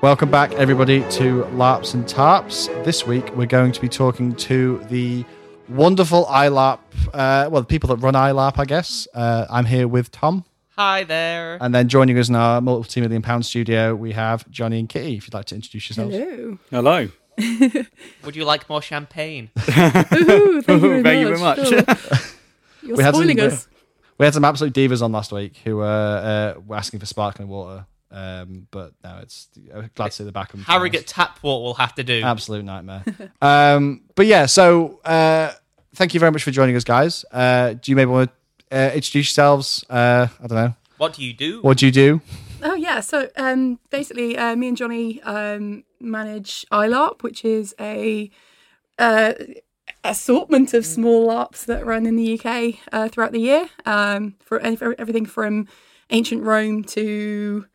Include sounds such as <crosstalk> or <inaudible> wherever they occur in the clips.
Welcome back, everybody, to LARPs and TARPs. This week, we're going to be talking to the wonderful iLARP, uh, well, the people that run iLARP, I guess. Uh, I'm here with Tom. Hi there. And then joining us in our multi million pound studio, we have Jonny and Kitty. If you'd like to introduce yourselves. Hello. Hello. <laughs> Would you like more champagne? <laughs> Ooh, thank you very Thank you much. very much. <laughs> Sure. You're We had some- spoiling us. We had some absolute divas on last week who uh, uh, were asking for sparkling water. Um, but no, it's uh, glad to see the back of them. Harrogate tap water will have to do. Absolute nightmare. um, but yeah, so uh, thank you very much for joining us, guys. Uh, do you maybe want to uh, introduce yourselves? Uh, I don't know. What do you do? What do you do? Oh yeah, so um, basically, uh, me and Jonny um, manage iLARP, which is a uh, assortment of small LARPs that run in the UK uh, throughout the year. Um, for, for everything from ancient Rome to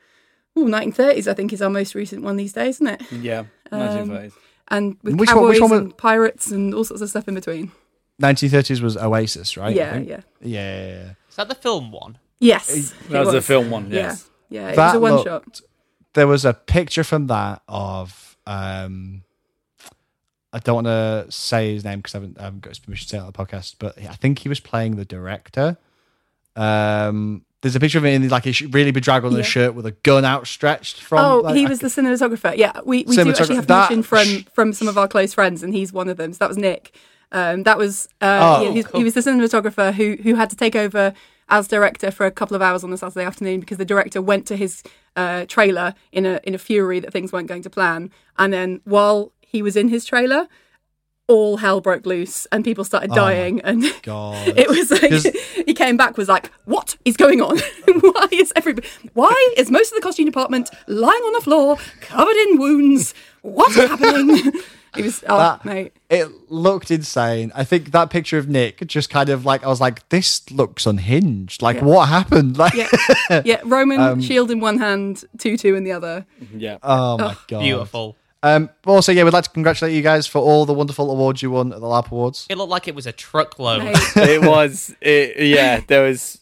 ooh, 1930s, I think is our most recent one these days, isn't it? yeah. Um, 1930s. And with Which one- cowboys which one was- and pirates and all sorts of stuff in between. 1930s was Oasis, right? Yeah, yeah. yeah, yeah, yeah. Is that the film one? Yes, That it was the film one, Yeah, yes. yeah. It That was a one looked- shot. There was a picture from that of. Um, I don't want to say his name because I haven't, I haven't got his permission to say it on the podcast, but I think he was playing the director. Um, there's a picture of him in like a sh- really bedraggled in a Yeah. shirt with a gun outstretched from. Oh, like, he I was the cinematographer. Yeah, we, we do actually have that- permission from from some of our close friends, and he's one of them. So that was Nick. Um, that was uh, Oh, yeah, he's- he was the cinematographer who who had to take over as director for a couple of hours on a Saturday afternoon because the director went to his uh, trailer in a in a fury that things weren't going to plan, and then while he was in his trailer. All hell broke loose and people started Oh dying, and <laughs> God. it was like 'Cause- <laughs> he came back was like, "What is going on? <laughs> why is everybody? Why is most of the costume department lying on the floor, covered in wounds? What's happening?" <laughs> He was, oh That- mate, It looked insane. I think that picture of Nick just kind of like I was like, this looks unhinged. Like, Yeah. what happened? <laughs> Like, yeah, yeah. Roman Um, shield in one hand, tutu in the other. Yeah. <laughs> oh my god, Beautiful. Um, but also, yeah, we'd like to congratulate you guys for all the wonderful awards you won at the LARP Awards. It looked like it was a truckload. Mate. it was, it, yeah, there was,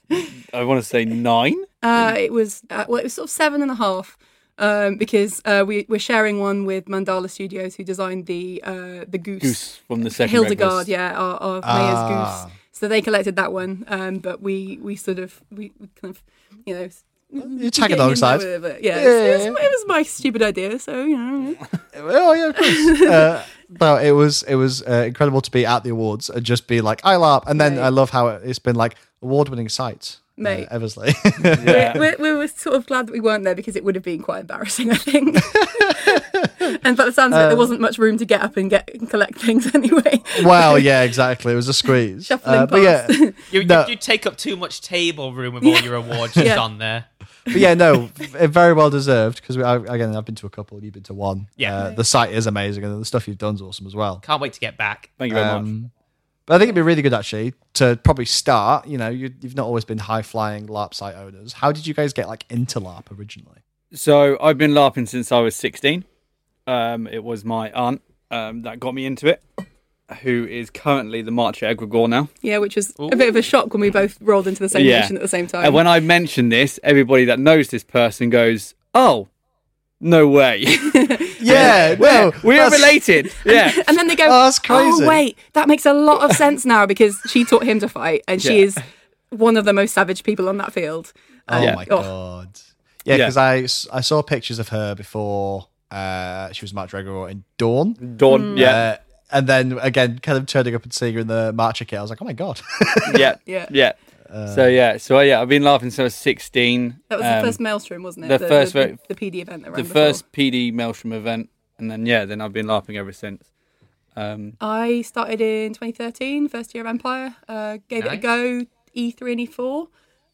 I want to say nine. Uh, it was uh, well, it was sort of seven and a half. Um, because uh, we, we're sharing one with Mandala Studios, who designed the uh, the goose, Goose from the second Hildegard, Regulus. yeah, our, our Ah. mayor's goose. So they collected that one, um, but we we sort of we, we kind of you know You're tagging getting in there alongside. it, but yeah, Yeah, it, was, yeah, it, was, it was my stupid idea. So you know, Oh <laughs> yeah, of course. uh, no, it was it was uh, incredible to be at the awards and just be like I LARP, and then Mate. I love how it, it's been like award-winning site, uh, Eversley. <laughs> Yeah. we, we were <laughs> sort of glad that we weren't there because it would have been quite embarrassing, I think. <laughs> and by the sounds of it, Um, there wasn't much room to get up and get and collect things anyway. well, yeah, exactly. It was a squeeze. Shuffling Uh, but yeah. You, No. you, you take up too much table room with all your awards just Yeah. on there. but yeah, no, very well deserved because again, I've been to a couple, you've been to one. Yeah. uh, the site is amazing, and the stuff you've done is awesome as well. Can't wait to get back. Thank you very much. But I think it'd be really good actually to probably start. You know, you, you've not always been high flying LARP site owners. How did you guys get like into LARP originally? So I've been LARPing since I was 16. Um, it was my aunt um, that got me into it, who is currently the March Egregore now. yeah, which was a bit of a shock when we both rolled into the same Yeah. position at the same time. And when I mention this, everybody that knows this person goes, "Oh, no way, <laughs> Yeah, we're, we're related." Yeah, and then they go, Oh, that's crazy. "Oh wait, that makes a lot of sense now because she taught him to fight, and she Yeah. is one of the most savage people on that field." Oh Yeah. my Oh. god! Yeah, Yeah. because I saw pictures of her before uh, she was March Regular in Dawn. Dawn. Yeah, Uh, and then again, kind of turning up and seeing her in the Marcher kit, I was like, oh my god! yeah, <laughs> Yeah. yeah. So yeah, so yeah, I've been LARPing since I was 16. That was Um, the first Maelstrom, wasn't it? the first the, ver- the, PD event that ran the before. first PD Maelstrom event, and then yeah, then I've been LARPing ever since. Um, I started in 2013, first year of Empire. Uh, gave it a go, E3 and E4.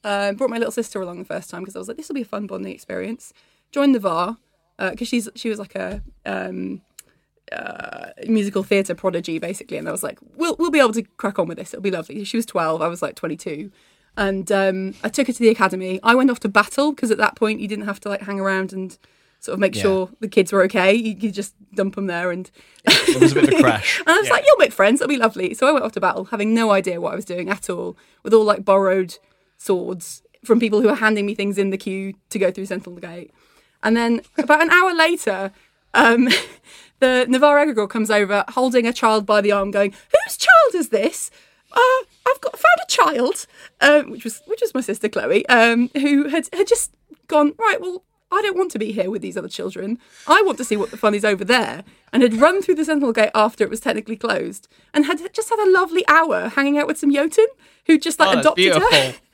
Uh, brought my little sister along the first time because I was like, this will be a fun bonding experience. Joined the VAR because she's she was like a um, uh, musical theatre prodigy basically, and I was like, we'll we'll be able to crack on with this. It'll be lovely. She was 12, I was like 22. And um, I took her to the academy. I went off to battle because at that point you didn't have to like hang around and sort of make Yeah. sure the kids were okay. You could just dump them there, and It was a bit of a <laughs> crash. and I was like, "You'll make friends. It'll be lovely." So I went off to battle, having no idea what I was doing at all, with all like borrowed swords from people who were handing me things in the queue to go through Sentinel Gate. And then about an hour later, um, <laughs> the Navarr Egregore comes over, holding a child by the arm, going, "Whose child is this?" Uh, I've got found a child, um, which was which was my sister Chloe, um, who had had just gone right. Well, I don't want to be here with these other children. I want to see what the fun is over there, and had run through the Sentinel Gate after it was technically closed, and had just had a lovely hour hanging out with some Jotun who just like Oh, adopted beautiful. her. <laughs>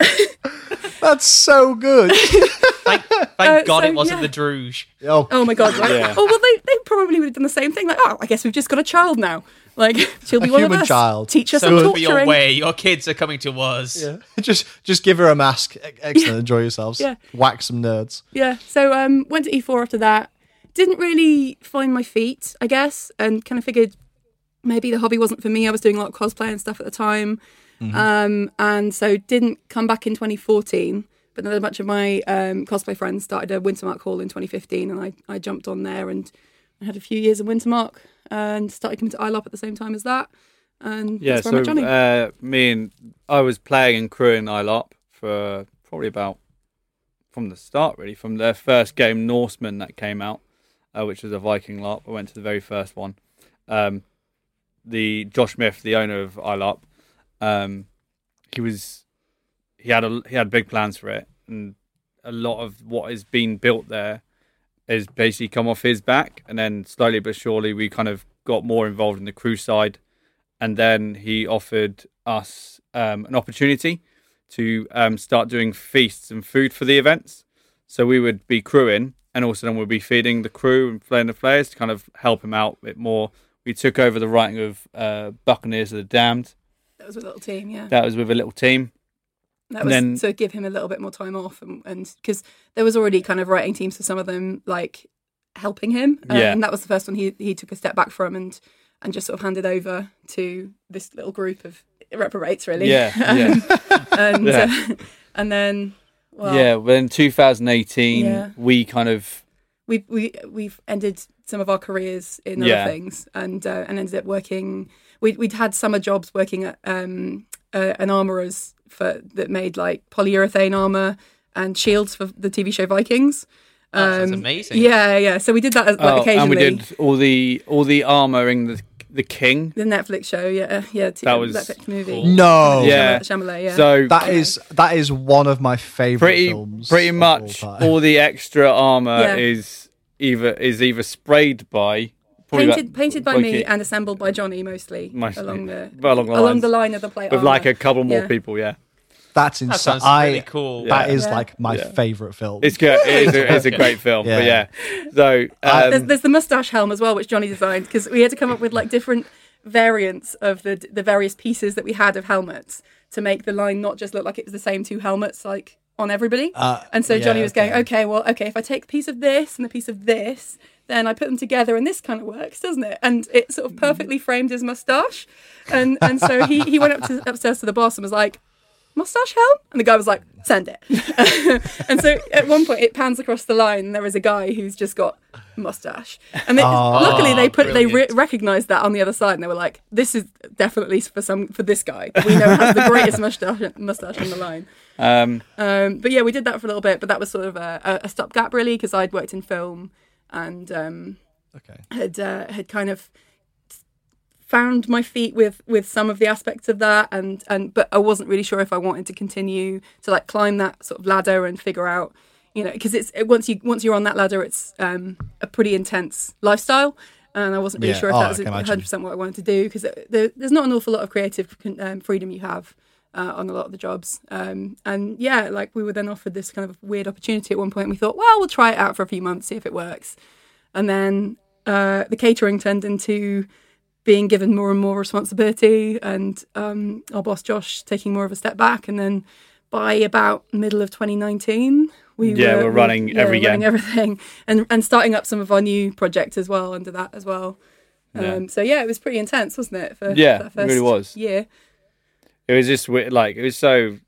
<laughs> That's so good. Thank, thank Uh, God so, it wasn't yeah. the Druj. oh, Oh my god! Right? Yeah. Oh well, they, they probably would have done the same thing. Like, oh, I guess we've just got a child now. Like, <laughs> she'll be A one human of us. child. Teach us So some for your way, your kids are coming to us. yeah. <laughs> Just just give her a mask. Excellent. Enjoy yourselves. Yeah. Whack some nerds. Yeah. So um, went to E4 after that. Didn't really find my feet, I guess, and kind of figured maybe the hobby wasn't for me. I was doing a lot of cosplay and stuff at the time, um, and so didn't come back in 2014. But then a bunch of my um, cosplay friends started a Wintermark Hall in 2015, and I, I jumped on there and I had a few years in Wintermark and started coming to iLARP at the same time as that. And Yeah, that's where I so Jonny. uh, me and I was playing and crewing iLARP for probably about from the start, really, from their first game, Norseman, that came out, uh, which was a Viking LARP. I went to the very first one. Um, the Josh Smith, the owner of iLARP, um, he was he had a he had big plans for it, and a lot of what has been built there has basically come off his back, and then slowly but surely we kind of got more involved in the crew side and then he offered us um, an opportunity to um, start doing feasts and food for the events. So we would be crewing, and also then we'd be feeding the crew and playing the players to kind of help him out a bit more. We took over the writing of uh, Buccaneers of the Damned. That was with a little team, yeah. That was with a little team. That was then- to give him a little bit more time off, and because there was already kind of writing teams for some of them, like helping him. Uh, Yeah. and that was the first one he he took a step back from, and and just sort of handed over to this little group of reprobates, really. Yeah, <laughs> yeah. <laughs> and Yeah. uh, <laughs> and then well, yeah, well, in 2018, Yeah. we kind of we we we've ended some of our careers in other Yeah. things, and uh, and ended up working. We we'd had summer jobs working at um uh, an armourers for that made like polyurethane armor and shields for the TV show Vikings. Oh, that sounds Um, amazing. Yeah, yeah. So we did that as, like, oh, and occasionally. we did all the all the armoring the the king. the Netflix show. Yeah, yeah. T- That was Netflix movie. cool. No. Yeah. Chalamet, yeah. So That is that is one of my favorite pretty films. pretty much all, all, the extra armor Yeah. is either is either sprayed by probably painted like- painted by like me it- and assembled by Jonny mostly, Mostly. along the along the along lines. the line of the plate with armor. like a couple more Yeah. people. Yeah, That's That insane. sounds I really cool. that Yeah. is Yeah. like my Yeah. favorite film. it's good. It is a, it's a great film. But Yeah. yeah, so Uh, there's, um, there's the mustache helm as well, which Jonny designed because we had to come up with like different variants of the the various pieces that we had of helmets to make the line not just look like it was the same two helmets like on everybody. Uh, and so yeah, Jonny was going, okay. okay, well, okay, if I take a piece of this and a piece of this, then I put them together, and this kind of works, doesn't it? And it sort of perfectly framed his mustache, and and so he he went up to upstairs to the boss and was like. Mustache helm? And the guy was like, send it. <laughs> and so at one point it pans across the line and there is a guy who's just got mustache. And they, Oh, luckily they put they re- recognized that on the other side and they were like, this is definitely for some for this guy. We know has the greatest mustache mustache on the line. um, Um, but yeah, we did that for a little bit, but that was sort of a, a, a stopgap really because I'd worked in film and um, Okay. had uh, had kind of found my feet with with some of the aspects of that and and but I wasn't really sure if I wanted to continue to like climb that sort of ladder and figure out you know because it's it, once you once you're on that ladder it's um a pretty intense lifestyle and I wasn't really Yeah. sure if Oh, that was 100% what I wanted to do because there, there's not an awful lot of creative um, freedom you have uh, on a lot of the jobs. Um, and yeah, like we were then offered this kind of weird opportunity at one point. We thought, well, we'll try it out for a few months, see if it works. And then uh, the catering turned into being given more and more responsibility, and um, our boss Josh taking more of a step back. And then by about middle of 2019, we Yeah, were we're running yeah, every running everything, and and starting up some of our new projects as well under that as well. Yeah. Um, so yeah, it was pretty intense, wasn't it? For Yeah, that it really was. year. It was just like it was so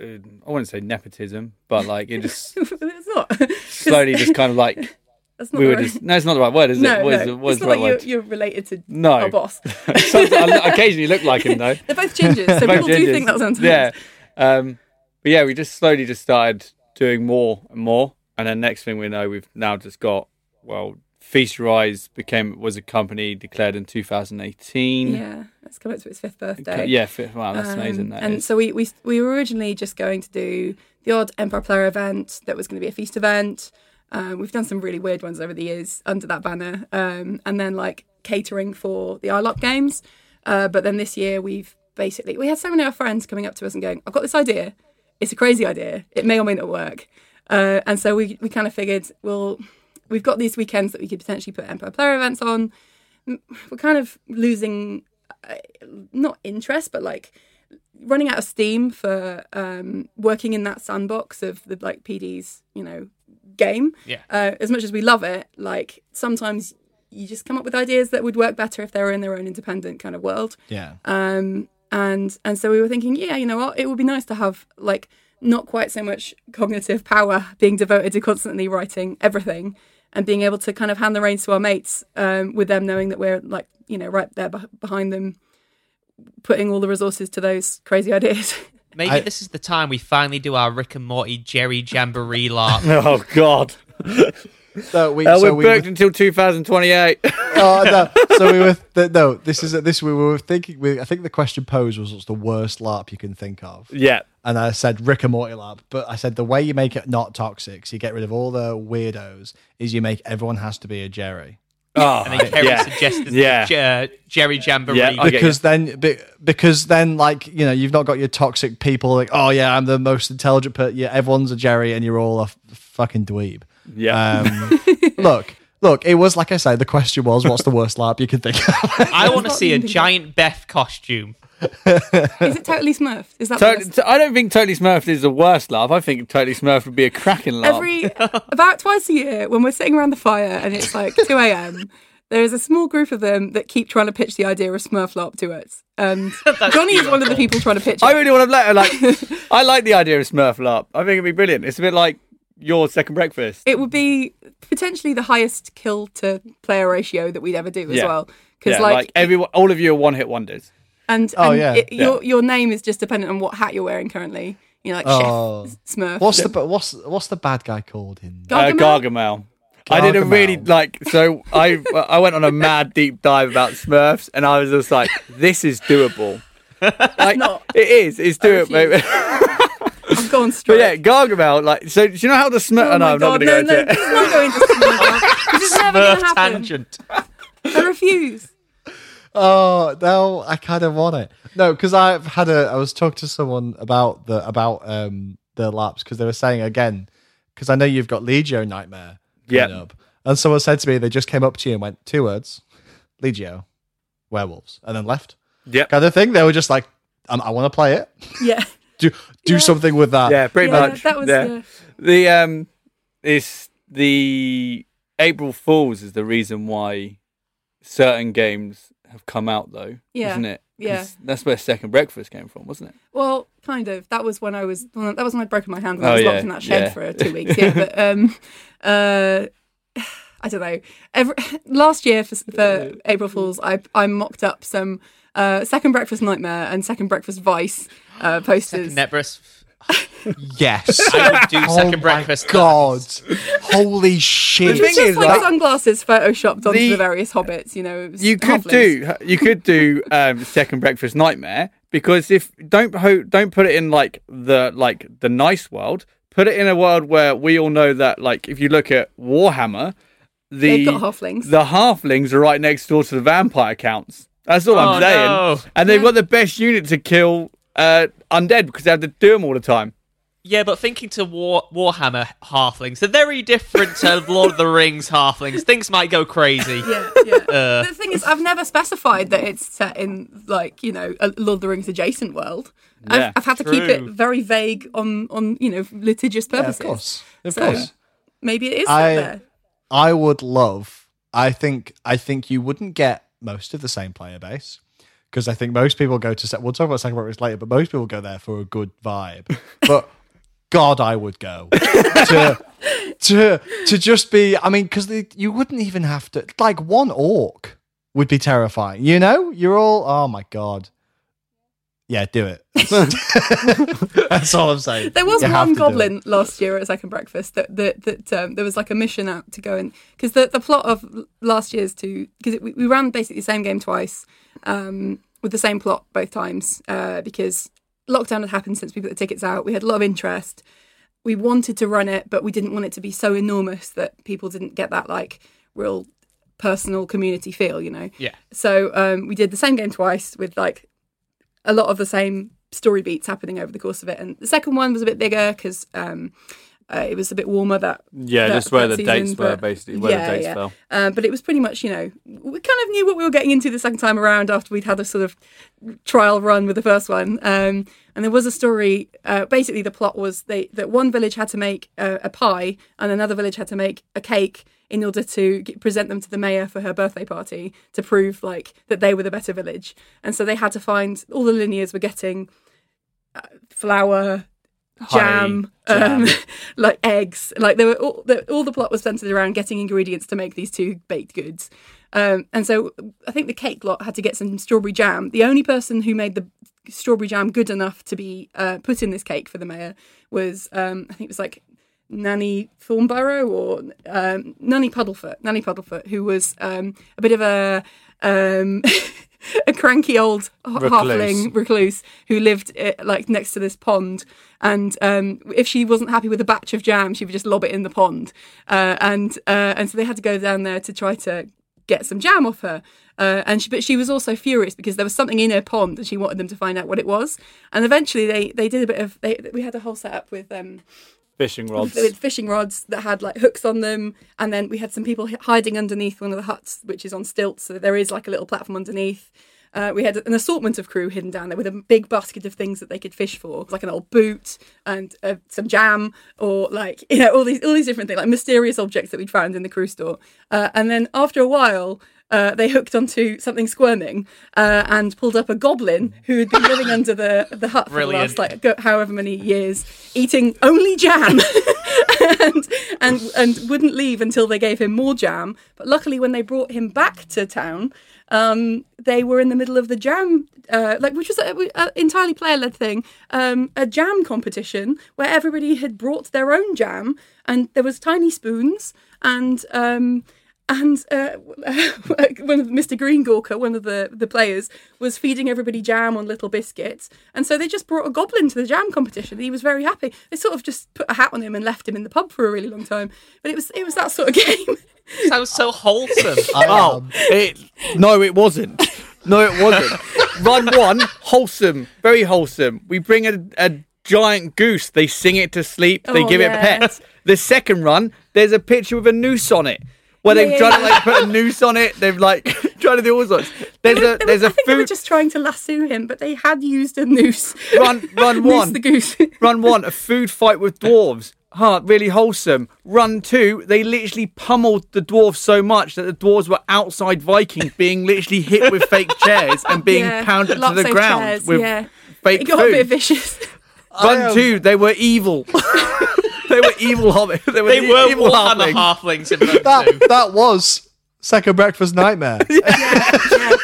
uh, I wouldn't say nepotism, but like it just <laughs> it's not. <laughs> slowly just kind of like That's not we were right- just no, it's not the right word, is no, it? What is no. the, it's the not right like word? you're, you're related to No. our boss. <laughs> I occasionally look like him though. They're both gingers, so Both people do think that sometimes. Yeah. Um, but yeah, we just slowly just started doing more and more, and then next thing we know, we've now just got well, Feast Eyes became was a company declared in 2018. Yeah, it's coming up to its fifth birthday. Yeah, wow, that's Um, amazing. That and is. so we, we we were originally just going to do the odd Empire Player event that was going to be a feast event. Um, we've done some really weird ones over the years under that banner, um, and then like catering for the iLARP games. Uh, but then this year we've basically we had so many of our friends coming up to us and going, "I've got this idea. It's a crazy idea. It may or may not work." Uh, and so we we kind of figured, well, we've got these weekends that we could potentially put Empire Player events on. We're kind of losing uh, not interest, but like running out of steam for um, working in that sandbox of the like PD's, you know, game. Yeah. Uh, as much as we love it, like sometimes you just come up with ideas that would work better if they were in their own independent kind of world. Yeah. Um, and and so we were thinking, yeah, you know what, it would be nice to have like not quite so much cognitive power being devoted to constantly writing everything and being able to kind of hand the reins to our mates um, with them knowing that we're like you know right there behind them putting all the resources to those crazy <laughs> ideas Maybe I- this is the time we finally do our Rick and Morty Jerry Jamboree larp. <laughs> oh God, So we, uh, so we're we booked until 2028. <laughs> oh, no. So we were <laughs> th- no. This is this. We were thinking. We, I think the question posed was, "What's the worst LARP you can think of?" yeah, And I said Rick and Morty LARP, but I said the way you make it not toxic, so you get rid of all the weirdos, is you make everyone has to be a Jerry. oh, <laughs> And then Kerrie yeah, suggested yeah. the uh, Jerry Jamboree. Yeah, I get because then be, because then like you know you've not got your toxic people like oh yeah I'm the most intelligent but yeah everyone's a Jerry and you're all a f- fucking dweeb. Yeah. Um, <laughs> look, look, it was like I said. The question was, what's the worst LARP you can think of? I want to see a giant Beth costume. is it totally smurfed is that Tot- what t- I don't think Totally Smurfed is the worst LARP. I think Totally Smurfed would be a cracking LARP. every about twice a year when we're sitting around the fire and it's like <laughs> 2 a.m there is a small group of them that keep trying to pitch the idea of Smurf LARP to us and <laughs> jonny is one of the people trying to pitch I really want to let her, like. I like the idea of Smurf LARP. I think it'd be brilliant. It's a bit like your second breakfast. it would be potentially the highest kill to player ratio that we'd ever do as Yeah. well because yeah, like, like, everyone, all of you are one hit wonders. and, Oh, and yeah. it- your your name is just dependent on what hat you're wearing currently you know like Oh. chef smurf What's the what's what's the bad guy called in? Uh, Gargamel? Gargamel. I did a really like so I I went on a mad deep dive about Smurfs and I was just like this is doable. <laughs> Like, not. It is. It's doable. <laughs> refuse. I've gone But straight yeah, Gargamel. Like so, do you know how the Smurf? Oh Oh, no, my I'm God, not going to no, go into no, it. This not going to Smurf. This is never going to happen. Tangent. I refuse. Oh no, I kind of want it. No, because I've had a. I was talking to someone about the about um the LARPs because they were saying again because I know you've got Legio Nightmare coming Yeah. up, and someone said to me they just came up to you and went two words, Legio, werewolves, and then left. Yeah. Kind of thing. They were just like, I want to play it. Yeah. <laughs> Do do Yeah. something with that. Yeah, pretty yeah, much. that was yeah. yeah. The um, it's the April Fools is the reason why certain games have come out, though, Yeah, isn't it? yeah. that's where Second Breakfast came from, wasn't it? Well, kind of. That was when I was. Well, that was when I'd broken my hand and Oh, I was yeah, locked in that shed yeah. for two weeks. Yeah, but <laughs> um, uh, <sighs> I don't know. Every <laughs> last year for, for April Fools, I I mocked up some uh, Second Breakfast Nightmare and Second Breakfast Vice uh, posters. Nebris. <laughs> Yes. I would do oh second my breakfast. God. Holy shit. The thing It's just is, like right, sunglasses photoshopped onto The- the, various hobbits. You know, you could halflings. do you could do um, Second Breakfast Nightmare because if don't ho- don't put it in like the like the nice world, put it in a world where we all know that like if you look at Warhammer, the They've got halflings. the halflings are right next door to the vampire counts. That's all Oh, I'm saying. no. And they've Yeah. got the best unit to kill uh, undead because they have to do them all the time. Yeah, but thinking to War Warhammer halflings, they're very different to <laughs> Lord of the Rings halflings. Things might go crazy. Yeah, yeah. Uh, the thing is, I've never specified that it's set in like you know a Lord of the Rings adjacent world. Yeah, I've, I've had to keep it very vague on on you know litigious Yeah, purposes. of course. Of So- course. Maybe it is set I- there. I would love. I think. I think you wouldn't get most of the same player base because I think most people go to. Set. We'll talk about second breakfast later, but most people go there for a good vibe. <laughs> But God, I would go <laughs> to to to just be. I mean, because you wouldn't even have to like one orc would be terrifying. You know, you're all. Oh my God. Yeah, do it. <laughs> That's all I'm saying. There was You one to do it. goblin last year at Second Breakfast that that, that um, there was like a mission out to go and because the, the plot of last year's to because we, we ran basically the same game twice um, with the same plot both times uh, because lockdown had happened since we put the tickets out. We had a lot of interest. We wanted to run it, but we didn't want it to be so enormous that people didn't get that like real personal community feel, you know. Yeah. So um, we did the same game twice with like a lot of the same story beats happening over the course of it. And the second one was a bit bigger because um, uh, it was a bit warmer that Yeah, that- just where the season, dates were, basically, where yeah, the dates yeah. fell. Um, but it was pretty much, you know, we kind of knew what we were getting into the second time around after we'd had a sort of trial run with the first one. Um, and there was a story. Uh, basically, the plot was they that one village had to make a, a pie, and another village had to make a cake in order to get, present them to the mayor for her birthday party to prove like that they were the better village. And so they had to find all the linears were getting uh, flour, jam, jam. Um, <laughs> like eggs. Like there were all the, all the plot was centered around getting ingredients to make these two baked goods. Um, and so I think the cake lot had to get some strawberry jam. The only person who made the strawberry jam good enough to be uh, put in this cake for the mayor was um, I think it was like Nanny Thornborough or um, Nanny Puddlefoot. Nanny Puddlefoot, who was um, a bit of a um, <laughs> <laughs> a cranky old Recluse. halfling recluse who lived uh, like next to this pond. And um, if she wasn't happy with a batch of jam, she would just lob it in the pond. Uh, and uh, and so they had to go down there to try to get some jam off her. Uh, and she, but she was also furious because there was something in her pond and she wanted them to find out what it was. And eventually they, they did a bit of they, we had a whole setup with um, Fishing rods. with fishing rods that had like hooks on them, and then we had some people hiding underneath one of the huts, which is on stilts, so there is like a little platform underneath. Uh, we had an assortment of crew hidden down there with a big basket of things that they could fish for, like an old boot and uh, some jam, or like <laughs> you know all these all these different things, like mysterious objects that we'd found in the crew store. Uh, and then after a while, uh, they hooked onto something squirming uh, and pulled up a goblin who had been living under the the hut for Brilliant. the last like however many years, eating only jam, <laughs> and and and wouldn't leave until they gave him more jam. But luckily, when they brought him back to town, um, they were in the middle of the jam, uh, like which was an entirely player led thing, um, a jam competition where everybody had brought their own jam, and there was tiny spoons and. Um, and uh, <laughs> one of Mr. Green Gorka, one of the, the players, was feeding everybody jam on little biscuits. And so they just brought a goblin to the jam competition. He was very happy. They sort of just put a hat on him and left him in the pub for a really long time. But it was it was that sort of <laughs> game. Sounds so wholesome. <laughs> Oh, it, no, it wasn't. No, it wasn't. Run one, wholesome, very wholesome. We bring a, a giant goose. They sing it to sleep. They Oh, give yeah. it pets. The second run, there's a picture with a noose on it. Where they've Yeah, tried yeah, to like put a noose on it. They've like <laughs> tried to do all sorts. There's a They there's were- a I think they were just trying to lasso him, but they had used a noose. run run <laughs> one. the goose. <laughs> Run one, a food fight with dwarves. Huh, really wholesome. Run two, they literally pummeled the dwarves so much that the dwarves were outside Vikings being literally hit with fake chairs and being pounded to the ground chairs, with yeah. fake It got a bit food. vicious. Run I, two, they were evil. <laughs> they were evil hobbits. They were, They e- were evil Warhammer halflings. halflings in <laughs> Rome that too. that was second breakfast nightmare. <laughs>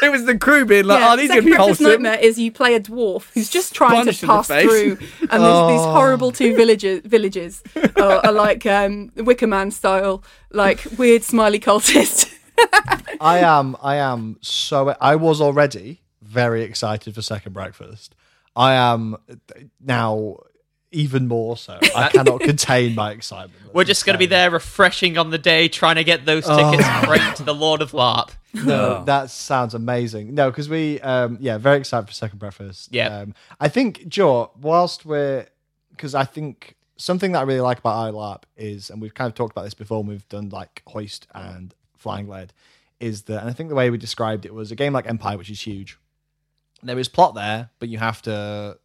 It was the crew being like, Yeah, oh, these are Second going to be Breakfast wholesome. Nightmare is you play a dwarf who's just trying Punished to in the pass face. through, and there's these horrible two villages, villages are, are like um, Wicker Man style, like weird smiley cultist. I am. I am so. I was already very excited for second breakfast. I am now even more so. I cannot contain my excitement. <laughs> We're just going to be there refreshing on the day, trying to get those tickets straight to the Lord of LARP. No, that sounds amazing. No, because we, um, yeah, very excited for second breakfast. Yeah. Um, I think, Joe, whilst we're, because I think something that I really like about iLARP is, and we've kind of talked about this before we've done like Hoist and Flying Lead, is that, and I think the way we described it was a game like Empire, which is huge. There is plot there, but you have to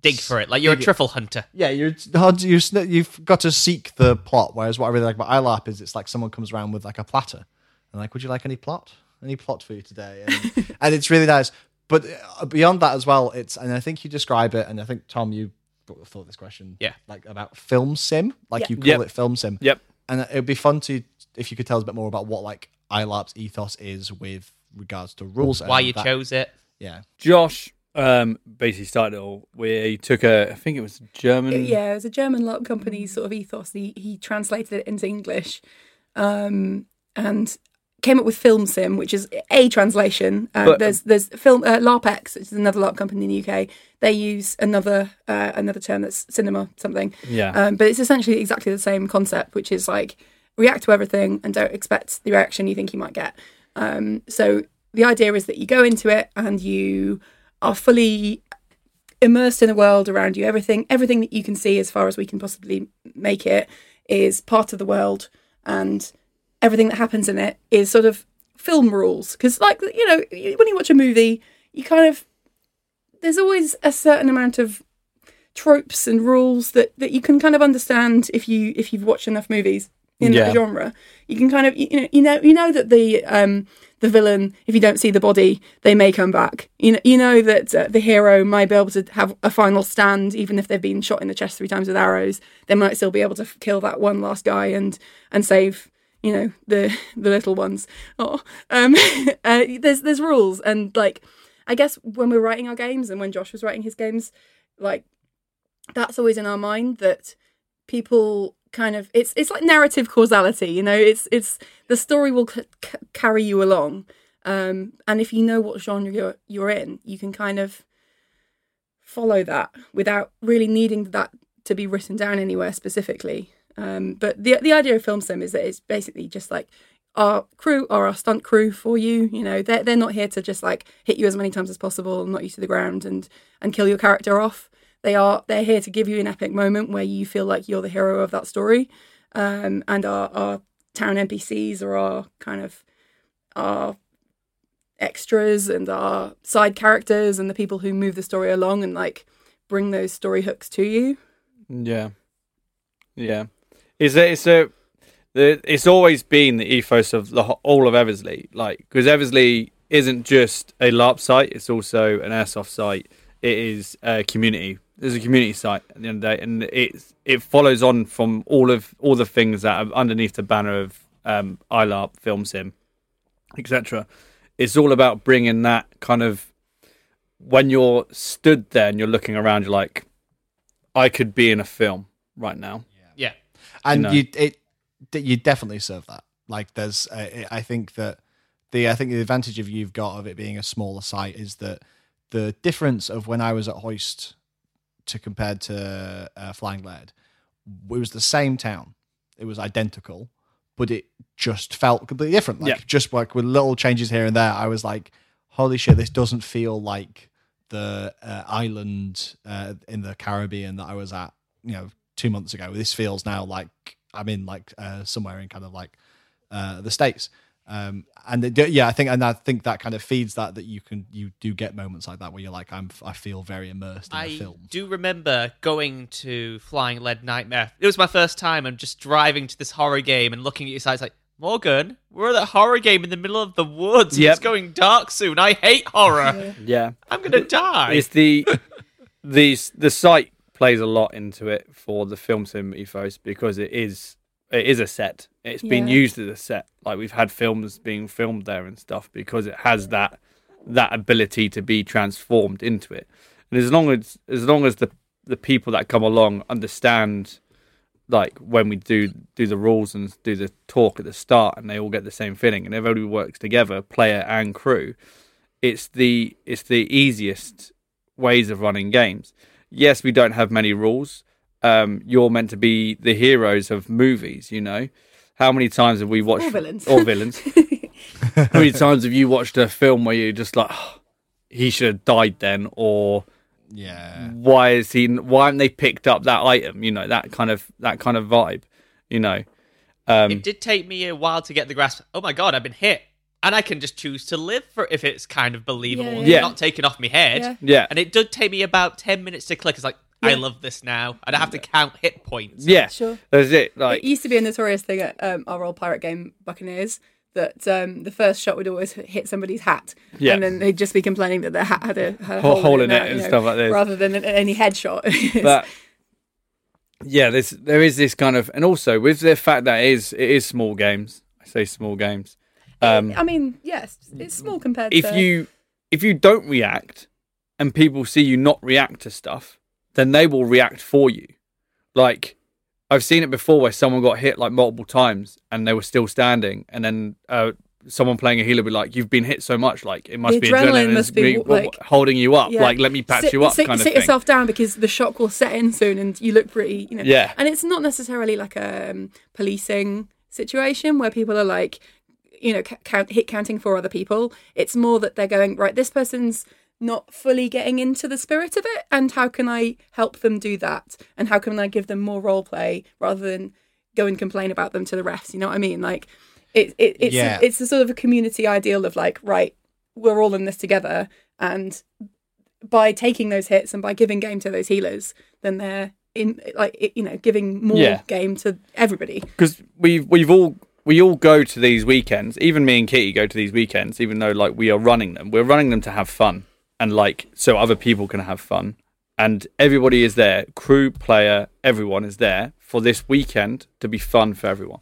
Dig for it, like you're a Dig it. truffle hunter. yeah, you're hard. You you've got to seek the plot. Whereas what I really like about iLARP is it's like someone comes around with like a platter and like, would you like any plot? Any plot for you today? And, <laughs> and it's really nice. but uh, beyond that as well, it's and I think you describe it, and I think Tom, you thought this question, Yeah. like about film sim, like Yeah. you call Yep. it film sim, Yep. and it would be fun to if you could tell us a bit more about what like iLARP's ethos is with regards to rules. Why you that- chose it? Yeah, Josh um, basically started it all where he took a, I think it was German. yeah, it was a German LARP company sort of ethos. He he translated it into English, um, and came up with Film Sim, which is a translation. Uh, But- there's there's film uh, LARPX, which is another LARP company in the UK. They use another uh, another term that's cinema something. Yeah. Um, but it's essentially exactly the same concept, which is like react to everything and don't expect the reaction you think you might get. Um, so the idea is that you go into it and you are fully immersed in the world around you. Everything, everything that you can see, as far as we can possibly make it, is part of the world, and everything that happens in it is sort of film rules. Because, like you know, when you watch a movie, you kind of there's always a certain amount of tropes and rules that that you can kind of understand if you if you've watched enough movies in Yeah. that genre. You can kind of you know you know you know that the um the villain if you don't see the body they may come back. You know you know that uh, the hero might be able to have a final stand even if they've been shot in the chest three times with arrows. They might still be able to kill that one last guy and and save you know the <laughs> the little ones. Oh, um, <laughs> uh, there's there's rules and like I guess when we're writing our games and when Josh was writing his games, like that's always in our mind that people kind of it's it's like narrative causality you know? It's it's the story will c- c- carry you along. Um and if you know what genre you're you're in you can kind of follow that without really needing that to be written down anywhere specifically. Um but the the idea of film sim is that it's basically just like our crew are our stunt crew for you you know? They're, they're not here to just like hit you as many times as possible and knock you to the ground and and kill your character off they are they're here to give you an epic moment where you feel like you're the hero of that story um, and our, our town npcs are our kind of our extras and our side characters and the people who move the story along and like bring those story hooks to you Yeah, yeah. Is it's a, it's always been the ethos of the all of Eversley, like because Eversley isn't just a LARP site; it's also an airsoft site. It is a community. There's a community site at the end of the day, and it it follows on from all of all the things that are underneath the banner of um, iLARP, Film Sim, etc. It's all about bringing that kind of when you're stood there and you're looking around, you're like, I could be in a film right now. Yeah. and know. you it you definitely serve that. Like there's, uh, I think that the I think the advantage of you've got of it being a smaller site is that the difference of when I was at Hoist to compared to uh, Flying Lead, it was the same town. It was identical, but it just felt completely different. Like Yeah. just like with little changes here and there, I was like, "Holy shit! This doesn't feel like the uh, island uh, in the Caribbean that I was at, you know, two months ago. This feels now like I'm in like uh, somewhere in kind of like uh, the states." Um, and it, yeah, I think, and I think that kind of feeds that that you can you do get moments like that where you're like, I'm I feel very immersed in the film. I do remember going to Flying Lead Nightmare. It was my first time. I'm just driving to this horror game and looking at your site. It's like, Morgan, we're at a horror game in the middle of the woods. Yep. It's going dark soon. I hate horror. Yeah, I'm going to die. it's the the the site plays a lot into it for the film sim ethos because it is it is a set. It's been Yeah. used as a set. Like we've had films being filmed there and stuff because it has that that ability to be transformed into it. And as long as as long as the the people that come along understand like when we do do the rules and do the talk at the start and they all get the same feeling and everybody works together player and crew it's the it's the easiest ways of running games yes we don't have many rules um you're meant to be the heroes of movies you know how many times have we watched Or villains. or villains <laughs> how many times have you watched a film where you're just like "Oh, he should have died then or Yeah, why is he why haven't they picked up that item you know that kind of that kind of vibe you know um it did take me a while to get the grasp. Oh my god, I've been hit. And I can just choose to live for if it's kind of believable Yeah, and yeah. not taken off my head. Yeah. yeah And it did take me about 10 minutes to click. It's like, I love this now. And I have to count hit points. yeah Sure. that's it like it used to be a notorious thing at um, our old pirate game Buccaneers that um, the first shot would always hit somebody's hat, Yeah. and then they'd just be complaining that their hat had a, had a Hole- hole, hole in now, it and know, stuff like this. rather than any headshot. <laughs> But yeah, there's there is this kind of, and also with the fact that it is it is small games. I say small games. Um, I mean, yes, it's small compared if to you if you don't react, and people see you not react to stuff, then they will react for you. Like I've seen it before where someone got hit like multiple times and they were still standing, and then uh, someone playing a healer would be like, "You've been hit so much, like it must The be adrenaline adrenaline must be, like- holding you up. Yeah. Like let me patch sit, you up, sit, kind of sit yourself down because the shock will set in soon, and you look pretty, you know. Yeah. And it's not necessarily like a um, policing situation where people are like, you know, count, hit counting for other people. It's more that they're going right. This person's not fully getting into the spirit of it, and how can I help them do that? And how can I give them more role play rather than go and complain about them to the refs? You know what I mean? Like, it, it it's Yeah. a, it's a sort of a community ideal of like, right, we're all in this together, and by taking those hits and by giving game to those healers, then they're in like you know giving more Yeah. game to everybody. because we've we've all we all go to these weekends. Even me and Kitty go to these weekends, even though like we are running them. We're running them to have fun and like so other people can have fun. And everybody is there, crew, player, everyone is there for this weekend to be fun for everyone.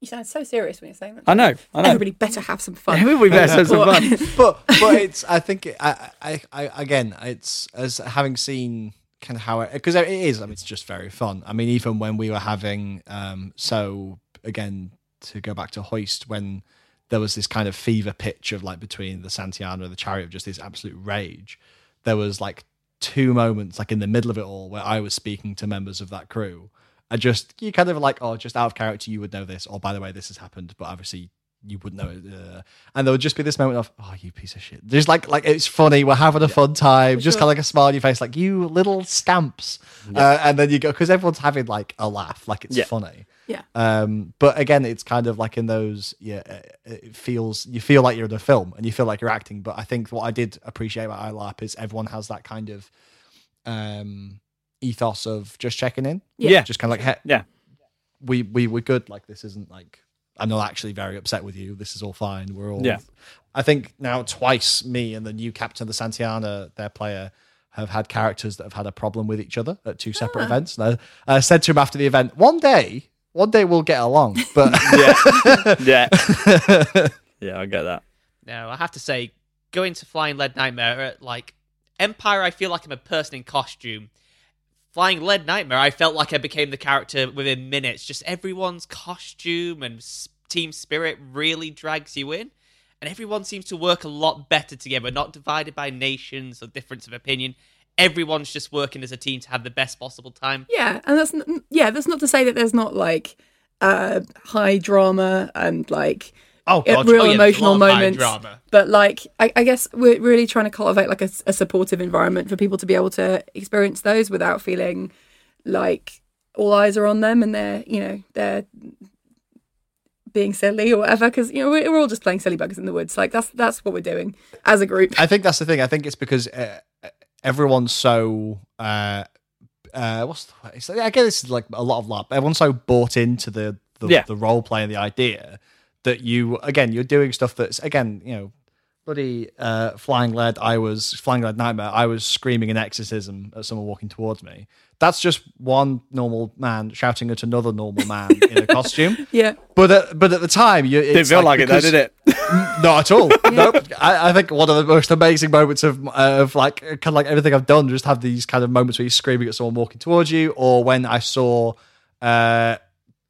You sound so serious when you're saying that. I know, I know. Everybody better have some fun. Everybody better have some fun. <laughs> but but it's I think it, I, I I again it's as having seen kind of how it because it is I mean it's just very fun. I mean even when we were having um so again to go back to hoist when there was this kind of fever pitch of like between the Santiana and the chariot of just this absolute rage. There was like two moments like in the middle of it all where I was speaking to members of that crew. I just you kind of like oh just out of character you would know this. Or by the way this has happened but obviously you wouldn't know it uh, and there would just be this moment of oh you piece of shit. Just like like it's funny. We're having a fun time. Just sure. kind of like a smile on your face like you little scamps uh, and then you go because everyone's having like a laugh like it's Yeah. funny Yeah. um but again it's kind of like in those yeah uh, it feels you feel like you're in a film and you feel like you're acting but i think what i did appreciate about iLARP is everyone has that kind of um ethos of just checking in Yeah. just kind of like hey, Yeah. we we we're good like this isn't like i'm not actually very upset with you this is all fine we're all Yeah. i think now twice me and the new captain of the santiana their player have had characters that have had a problem with each other at two separate events and I, I said to him after the event one day one day we'll get along <laughs> but yeah, yeah, <laughs> yeah. I get that. No, I have to say, going to Flying Lead Nightmare at like Empire, I feel like I'm a person in costume. Flying Lead Nightmare, I felt like I became the character within minutes. Just everyone's costume and team spirit really drags you in, and everyone seems to work a lot better together, not divided by nations or difference of opinion. Everyone's just working as a team to have the best possible time. Yeah, and that's n- yeah. That's not to say that there's not like uh high drama and like oh god real Oh, yeah, emotional lot of high moments. drama. But like, I, I guess we're really trying to cultivate like a supportive environment for people to be able to experience those without feeling like all eyes are on them and they're you know they're being silly or whatever. Because you know we're, we're all just playing silly buggers in the woods. Like that's that's what we're doing as a group. I think that's the thing. I think it's because uh, everyone's so. Uh, uh, what's the way? So I guess this is like a lot of LARP. Everyone's so bought into the the, Yeah. the role play and the idea that you again you're doing stuff that's again you know bloody uh, flying lead. I was flying lead nightmare. I was screaming an exorcism at someone walking towards me. That's just one normal man shouting at another normal man <laughs> in a costume. Yeah, But at, but at the time, you Didn't feel like, it though, did it? <laughs> not at all. Nope. I, I think one of the most amazing moments of uh, of like kind of like everything I've done, just have these kind of moments where you're screaming at someone walking towards you, or when I saw uh,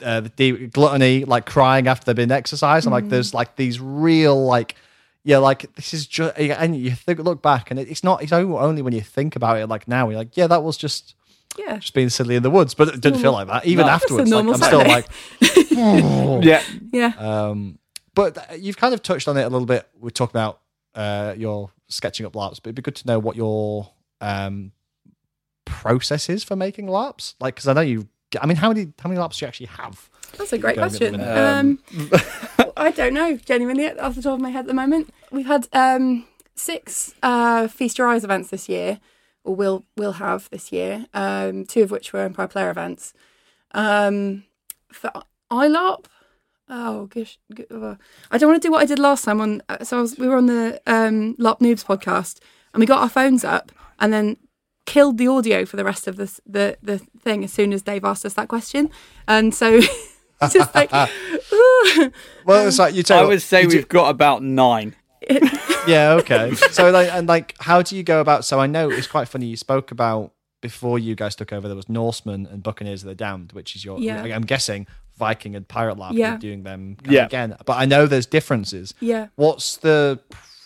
uh the de- gluttony like crying after they've been exercised. I'm like, there's like these real like. Yeah, like this is just, and you think, look back, and it's not. It's only only when you think about it, like now, you're like, yeah, that was just yeah. just being silly in the woods, but it didn't feel like that. Even No. Afterwards, like, I'm still Saturday. like, <laughs> yeah, Yeah. um, but you've kind of touched on it a little bit. We talked about uh, your sketching up LARPs, but it'd be good to know what your um, process is for making LARPs. Like, because I know you. I mean, how many how many LARPs do you actually have? That's a great Going at the question. Um, <laughs> I don't know, genuinely, off the top of my head at the moment. We've had um, six uh, Feast Your Eyes events this year, or will will have this year. Um, two of which were Empire Player events. Um, for ILARP, Oh gosh, uh, I don't want to do what I did last time. On uh, so was, we were on the um, LARP Noobs podcast, and we got our phones up, and then killed the audio for the rest of this, the the thing as soon as Dave asked us that question, and so <laughs> it's <laughs> just like, ooh. <laughs> Well, it's like you I tell. would say we've got about nine. <laughs> yeah, okay. So like, and like, how do you go about? So I know it's quite funny. You spoke about before you guys took over. There was Norseman and Buccaneers of the Damned, which is your. Yeah. I'm guessing Viking and Pirate LARP. Yeah. You're doing them kind of Yeah. again, but I know there's differences. yeah. What's the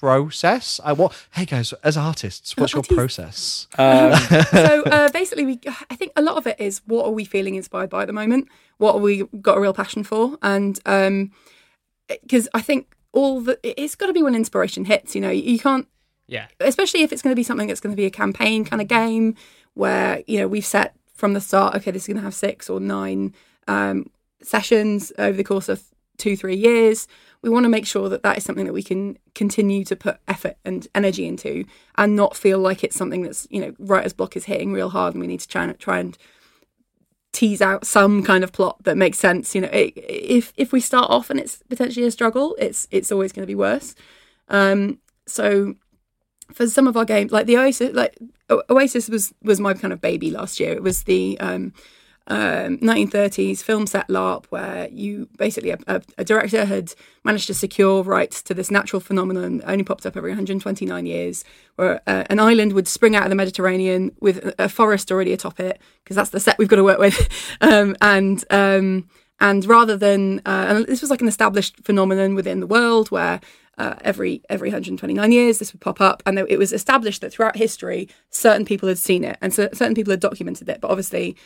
process? I what? Hey guys, as artists, what's your artists. process? Um, <laughs> so uh, basically, we I think a lot of it is what are we feeling inspired by at the moment? What have we got a real passion for? And because I think all the it's got to be when inspiration hits. You know, you can't Yeah. especially if it's going to be something that's going to be a campaign kind of game where you know we've set from the start okay this is going to have six or nine um, sessions over the course of two three years we want to make sure that that is something that we can continue to put effort and energy into and not feel like it's something that's you know writer's block is hitting real hard and we need to try and try and tease out some kind of plot that makes sense you know it, if if we start off and it's potentially a struggle it's it's always going to be worse um so for some of our games, like the Oasis, like Oasis was was my kind of baby last year. It was the um, um, 1930s film set LARP where you basically a, a, a director had managed to secure rights to this natural phenomenon only popped up every 129 years, where uh, an island would spring out of the Mediterranean with a, forest already atop it because that's the set we've got to work with, <laughs> um, and um, and rather than uh, and this was like an established phenomenon within the world where uh, every every 129 years this would pop up and it was established that throughout history certain people had seen it and so certain people had documented it but obviously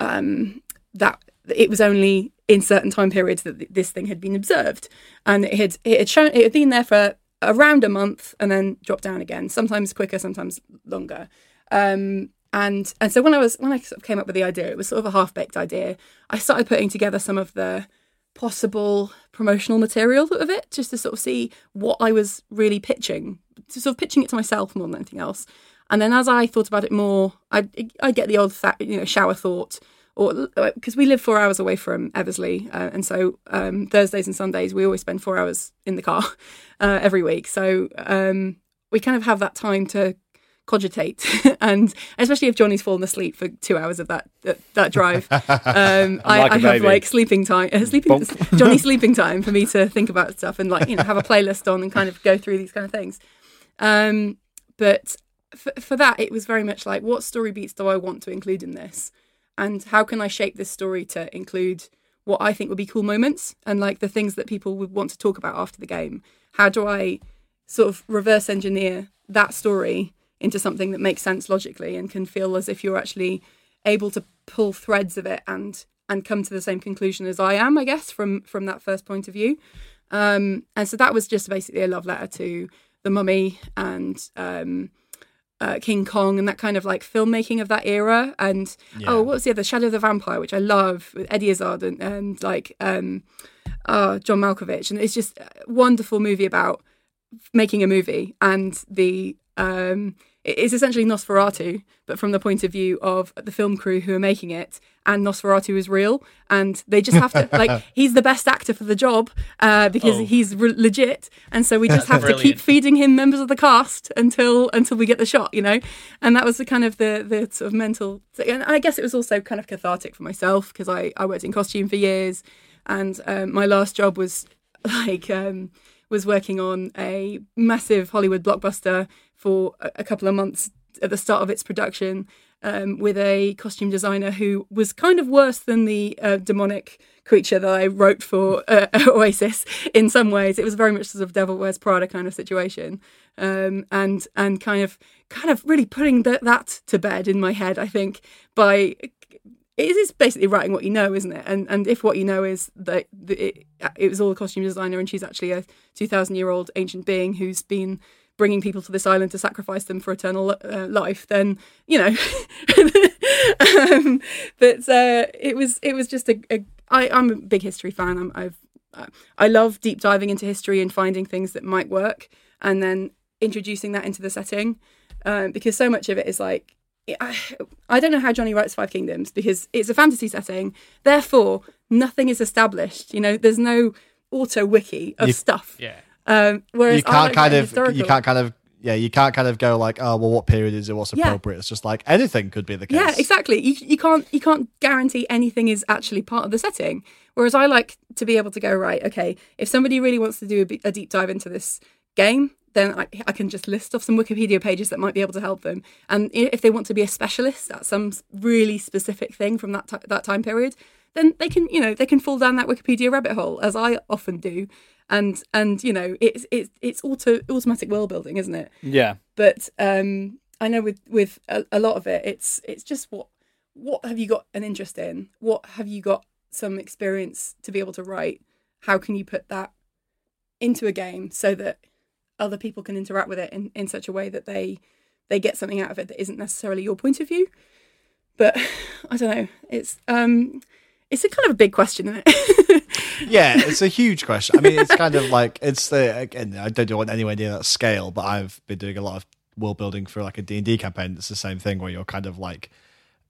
um, that it was only in certain time periods that th- this thing had been observed and it had it had shown it had been there for around a month and then dropped down again sometimes quicker sometimes longer um, and and so when I was when I sort of came up with the idea, it was sort of a half baked idea. I started putting together some of the possible promotional material of it, just to sort of see what I was really pitching, to sort of pitching it to myself more than anything else. And then as I thought about it more, I I get the old fa- you know shower thought, or because we live four hours away from Eversley, uh, and so um, Thursdays and Sundays we always spend four hours in the car <laughs> uh, every week. So um, we kind of have that time to cogitate <laughs> and especially if jonny's fallen asleep for two hours of that that, that drive <laughs> um I, Like I have like sleeping time uh, sleeping jonny sleeping time for me to think about stuff and like you know have a playlist on and kind of go through these kind of things. Um but for, for that it was very much like what story beats do i want to include in this and how can i shape this story to include what i think would be cool moments and like the things that people would want to talk about after the game how do i sort of reverse engineer that story into something that makes sense logically and can feel as if you're actually able to pull threads of it and and come to the same conclusion as I am, I guess, from from that first point of view. Um, and so that was just basically a love letter to the Mummy and um, uh, King Kong and that kind of like filmmaking of that era. And oh, what was the other? Shadow of the Vampire, which I love with Eddie Izzard and, and like um, uh, John Malkovich, and it's just a wonderful movie about making a movie and the um it is essentially Nosferatu, but from the point of view of the film crew who are making it, and Nosferatu is real, and they just have to <laughs> like he's the best actor for the job uh, because Oh. he's re- legit, and so we just That's have to keep feeding him members of the cast until until we get the shot, you know, and that was the kind of the the sort of mental, and I guess it was also kind of cathartic for myself because I I worked in costume for years, and um, my last job was <laughs> like um, was working on a massive Hollywood blockbuster for a, couple of months at the start of its production um, with a costume designer who was kind of worse than the uh, demonic creature that I wrote for uh, <laughs> Oasis in some ways. It was very much sort of Devil Wears Prada kind of situation, um, and and kind of kind of really putting that that to bed in my head. I think by it is basically writing what you know, isn't it? And and if what you know is that that it, it was all a costume designer and she's actually a two thousand year old ancient being who's been bringing people to this island to sacrifice them for eternal uh, life, then you know. <laughs> um, but uh, it was it was just a, a I, I'm a big history fan. I'm, I've I love deep diving into history and finding things that might work, and then introducing that into the setting, um, because so much of it is like I, I don't know how Jonny writes Five Kingdoms because it's a fantasy setting. Therefore, nothing is established. You know, there's no auto wiki of You- stuff. Yeah. Um, whereas you can't kind of historical. you can't kind of yeah you can't kind of go like oh well what period is it what's Yeah. appropriate it's just like anything could be the case Yeah, exactly. You, you can't you can't guarantee anything is actually part of the setting. Whereas I like to be able to go right. Okay, if somebody really wants to do a, b- a deep dive into this game, then I, I can just list off some Wikipedia pages that might be able to help them. And if they want to be a specialist at some really specific thing from that ti that time period, then they can you know they can fall down that Wikipedia rabbit hole as I often do. And and you know it's it's it's auto automatic world building, isn't it? Yeah. but um i know with with a, a lot of it it's it's just what what have you got an interest in what have you got some experience to be able to write how can you put that into a game so that other people can interact with it in, in such a way that they they get something out of it that isn't necessarily your point of view but <laughs> i don't know it's um it's a kind of a big question isn't it? <laughs> Yeah it's a huge question. I mean it's kind of like it's the again i don't do it anywhere near that scale but i've been doing a lot of world building for like a d&d campaign. It's the same thing where you're kind of like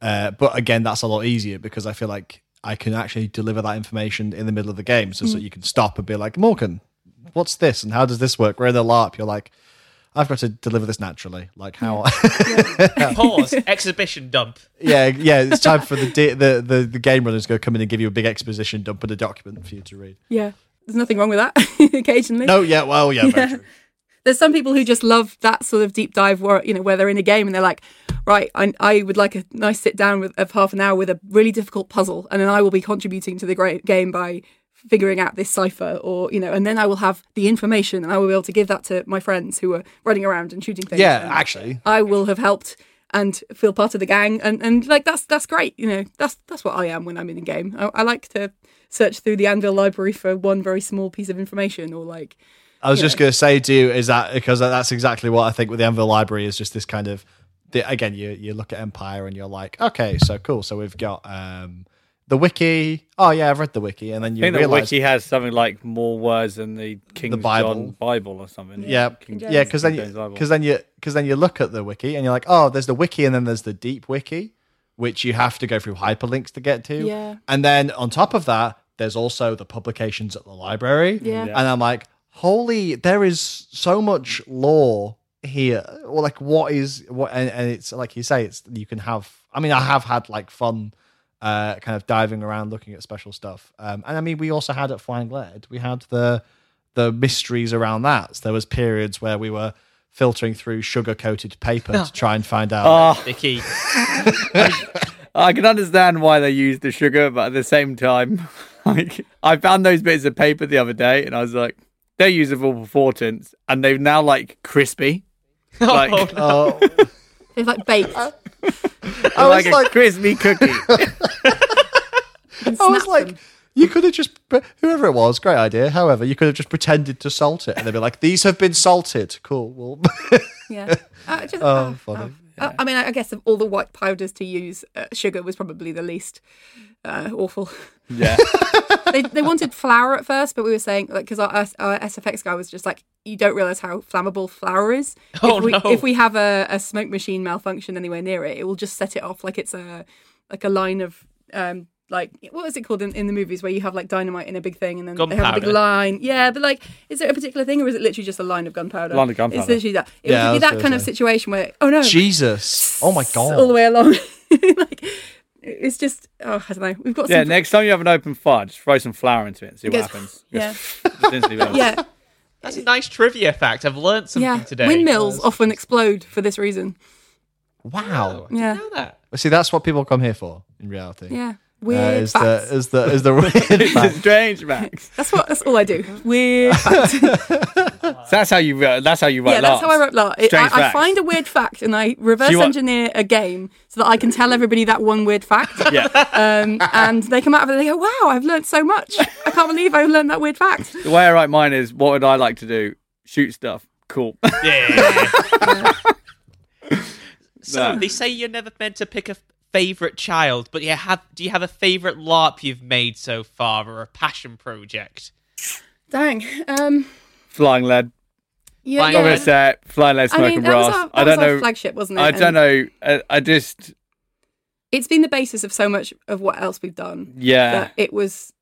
uh, but again that's a lot easier because i feel like i can actually deliver that information in the middle of the game so, so you can stop and be like morgan what's this and how does this work? We're in the larp. You're like i've got to deliver this naturally. Like how <laughs> Pause. Exhibition dump. yeah yeah it's time for the, di- the the the game runners to go come in and give you a big exposition dump and a document for you to read. Yeah. There's nothing wrong with that <laughs> occasionally. No yeah well yeah, very true. there's some people who just love that sort of deep dive where you know where they're in a game and they're like right i, I would like a nice sit down with, of half an hour with a really difficult puzzle and then i will be contributing to the great game by figuring out this cipher or you know and then i will have the information and i will be able to give that to my friends who are running around and shooting things. Yeah actually. I will have helped and feel part of the gang and and like that's that's great you know that's that's what i am when i'm in a game. I, I like to search through the anvil library for one very small piece of information or like I was just going to say to you is that because that's exactly what I think with the Anvil Library is just this kind of the, again you you look at Empire and you're like okay so cool so we've got um the wiki oh yeah I've read the wiki and then I you think the wiki has something like more words than the King Bible. John Bible or something. yeah King yeah James. because then King you James Bible. because then you because then you look at the wiki and you're like oh there's the wiki and then there's the deep wiki which you have to go through hyperlinks to get to Yeah. and then on top of that there's also the publications at the library Yeah. and I'm like, holy, there is so much lore here. Or like, what is what? And, and it's like you say, it's you can have. I mean, I have had like fun, uh, kind of diving around looking at special stuff. Um, and I mean, we also had at Flying Lead, we had the the mysteries around that. So there was periods where we were filtering through sugar coated paper to <laughs> try and find out. Oh, Vicky. <laughs> I can understand why they use the sugar, but at the same time, <laughs> like I found those bits of paper the other day, and I was like, they're usable for tints, and they're now like crispy, like Oh, Oh, It's like baked. I like was a like, crispy cookie. <laughs> I was like, you could have just, whoever it was, great idea. However, you could have just pretended to salt it, and they'd be like, "These have been salted." Cool. Well, <laughs> Yeah. Uh, just, Oh, uh, funny. uh, I mean, I guess of all the white powders to use, uh, sugar was probably the least uh, awful. Yeah, <laughs> they, they wanted flour at first, but we were saying like because our, our SFX guy was just like, you don't realize how flammable flour is. <laughs> Oh, if we, no. If we have a, a smoke machine malfunction anywhere near it, it will just set it off like it's a like a line of um like what is it called in, in the movies where you have like dynamite in a big thing and then they have a big line. Yeah, but like, is it a particular thing or is it literally just a line of gunpowder? Line of gunpowder. It's literally that. It Yeah, would be that gonna kind of situation where oh no, Jesus! Oh my god, all the way along. <laughs> like it's just oh I don't know. We've got yeah. some Next time you have an open fire, just throw some flour into it and see what Goes- happens. yeah. <laughs> Just instantly melts. yeah that's a nice trivia fact. I've learnt something yeah. today. Windmills often explode for this reason. Wow. Yeah, know that. See, that's what people come here for in reality. yeah. Uh, Weird is the facts. is the is the weird <laughs> It's fact. strange, Max. That's what. That's all I do. Weird facts. <laughs> So that's how you. Uh, that's how you write. yeah, that's how I write lore. It, Strange I, I find a weird fact and I reverse you want- engineer a game so that I can tell everybody that one weird fact. <laughs> Yeah. Um, and they come out of it and they go, "Wow, I've learned so much! I can't believe I learned that weird fact." The way I write mine is, what would I like to do? Shoot stuff. Cool. Yeah. so No. they say you're never meant to pick a favorite child, but yeah, have do you have a favorite LARP you've made so far, or a passion project? Dang. Um, Flying lead. Yeah, Flying yeah. I'm gonna say Flying Lead I Smoke mean, and that was Brass. our, that I don't was our know. flagship, wasn't it? I don't know. I, I just It's been the basis of so much of what else we've done. yeah. That it was,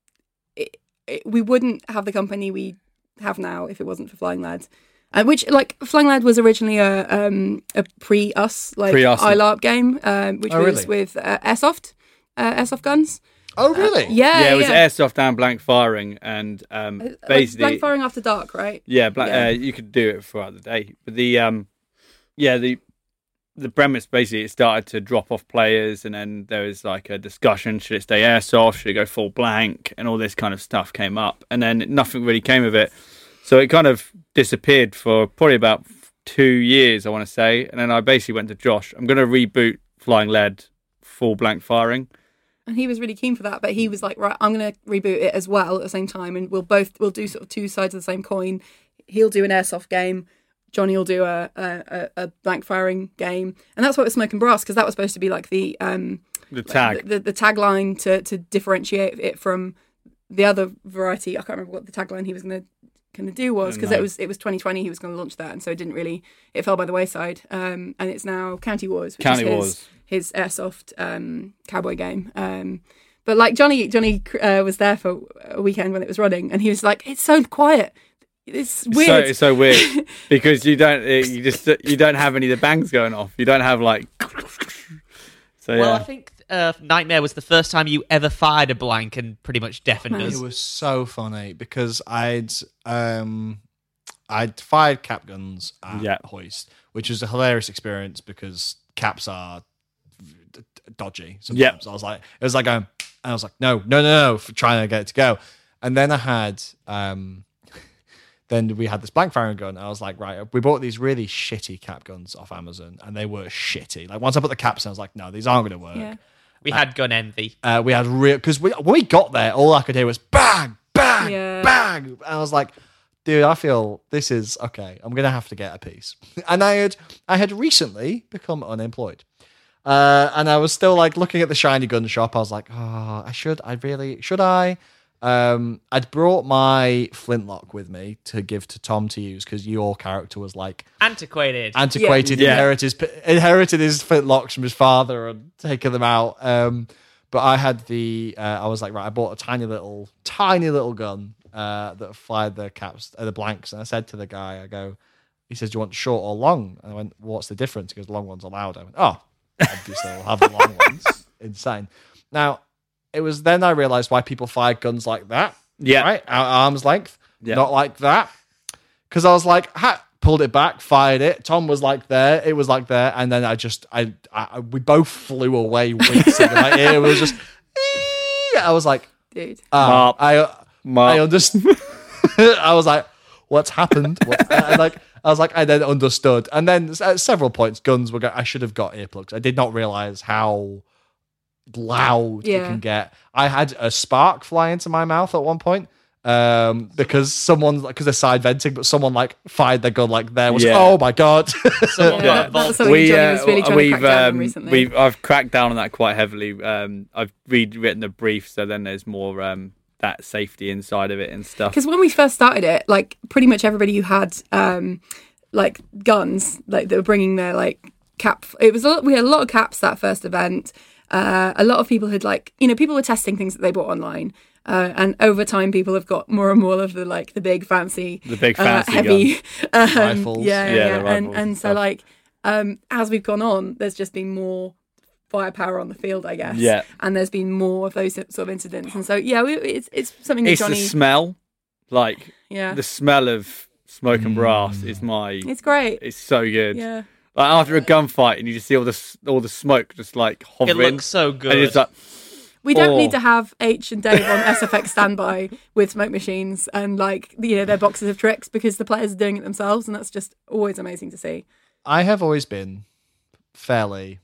it, it, we wouldn't have the company we have now if it wasn't for Flying Leads. Uh, which like Flying Lead was originally a um a pre us like Pre-us. iLARP game, um, which Oh, was really? with uh, airsoft, uh, airsoft guns. Oh, really? Yeah, yeah, it was yeah. airsoft and blank firing, and um, Uh, like basically, blank firing after dark, right? yeah, blank, Yeah. Uh, you could do it throughout the day. But the um, yeah, the the premise basically it started to drop off players, and then there was like a discussion: should it stay airsoft? Should it go full blank? And all this kind of stuff came up, and then nothing really came of it. So it kind of disappeared for probably about two years, I want to say. And then I basically went to Josh. I'm going to reboot Flying Lead full blank firing. and he was really keen for that but he was like right i'm going to reboot it as well at the same time and we'll both we'll do sort of two sides of the same coin he'll do an airsoft game jonny will do a a, a- blank firing game and that's what was smoke and brass because that was supposed to be like the um The tag. the, the, the tagline to to differentiate it from the other variety i can't remember what the tagline he was going to going to do was because No. it was it was 2020 he was going to launch that and so it didn't really it fell by the wayside um and it's now county wars which County is his, Wars. his airsoft um, cowboy game. Um, but like Jonny, Jonny uh, was there for a weekend when it was running, and he was like, "It's so quiet. It's It's weird." So, it's so weird <laughs> because you don't you just you don't have any of the bangs going off. You don't have like. <laughs> So yeah, Well, I think uh, Nightmare was the first time you ever fired a blank and pretty much deafened Nice. us. It was so funny because I'd um I'd fired cap guns at Yeah. Hoist, which was a hilarious experience because caps are d- d- dodgy. Yeah. Sometimes I was like, it was like going, and I was like, no, no, no, no, for trying to get it to go. And then I had um <laughs> then we had this blank firing gun. I was like, right, we bought these really shitty cap guns off Amazon, and they were shitty. Like once I put the caps in, I was like, no, these aren't going to work. yeah. We had gun envy. Uh, we had real because we, when we got there, all I could hear was bang, bang, Yeah. bang. And I was like, dude, I feel this is okay. I'm gonna have to get a piece. <laughs> And I had I had recently become unemployed. Uh, and I was still like looking at the shiny gun shop. I was like, oh, I should, I really, should I? Um, I'd brought my flintlock with me to give to Tom to use because your character was like Antiquated. antiquated, Yeah. inherited inherited his flintlocks from his father and taken them out. Um, but I had the uh, I was like right, I bought a tiny little tiny little gun uh, that fired the caps uh, the blanks, and I said to the guy, I go, he says, do you want short or long? And I went, what's the difference? He goes, long ones are loud. I went, oh, obviously we'll have the long ones. <laughs> Insane. Now it was then I realized why people fire guns like that. Yeah. right, at arm's length, Yeah. not like that because I was like, ha, pulled it back, fired it. Tom was like there, it was like there, and then I just, I, I we both flew away wincing. my ear was just, "Ee." <laughs> I was like, dude. Um, Mark. I, I Mark, understand. <laughs> I was like, what's happened? What? <laughs> I, like, I was like, I then understood, and then at several points, guns were. Go- I should have got earplugs. I did not realize how loud it can get. I had a spark fly into my mouth at one point um, because someone because they're side venting, but someone like fired their gun like there was Yeah. oh my god. <laughs> Someone Yeah, got that was involved. something we, Jonny was really uh, trying to we've, crack down on um, we've, I've cracked down on that quite heavily. Um, I've rewritten the brief, so then there's more um, that safety inside of it and stuff. Because when we first started it, like pretty much everybody who had um, like guns, like they were bringing their like cap. It was a lot, we had a lot of caps that first event. Uh, a lot of people had like you know people were testing things that they bought online. Uh, and over time, people have got more and more of the like the big fancy, The big uh, fancy heavy <laughs> um, Rifles. Yeah, Yeah, yeah, yeah. and rifles and and so like um, as we've gone on, there's just been more firepower on the field, I guess. Yeah. and there's been more of those sort of incidents, and so yeah, we, it's it's something that It's Jonny, the smell, like yeah, the smell of smoke and brass is my. it's great. It's so good. Yeah. Like after a gunfight, and you just see all the all the smoke just like hovering. It looks so good. and it's like We don't Oh. need to have H and Dave on SFX standby with smoke machines and like you know their boxes of tricks because the players are doing it themselves, and that's just always amazing to see. I have always been fairly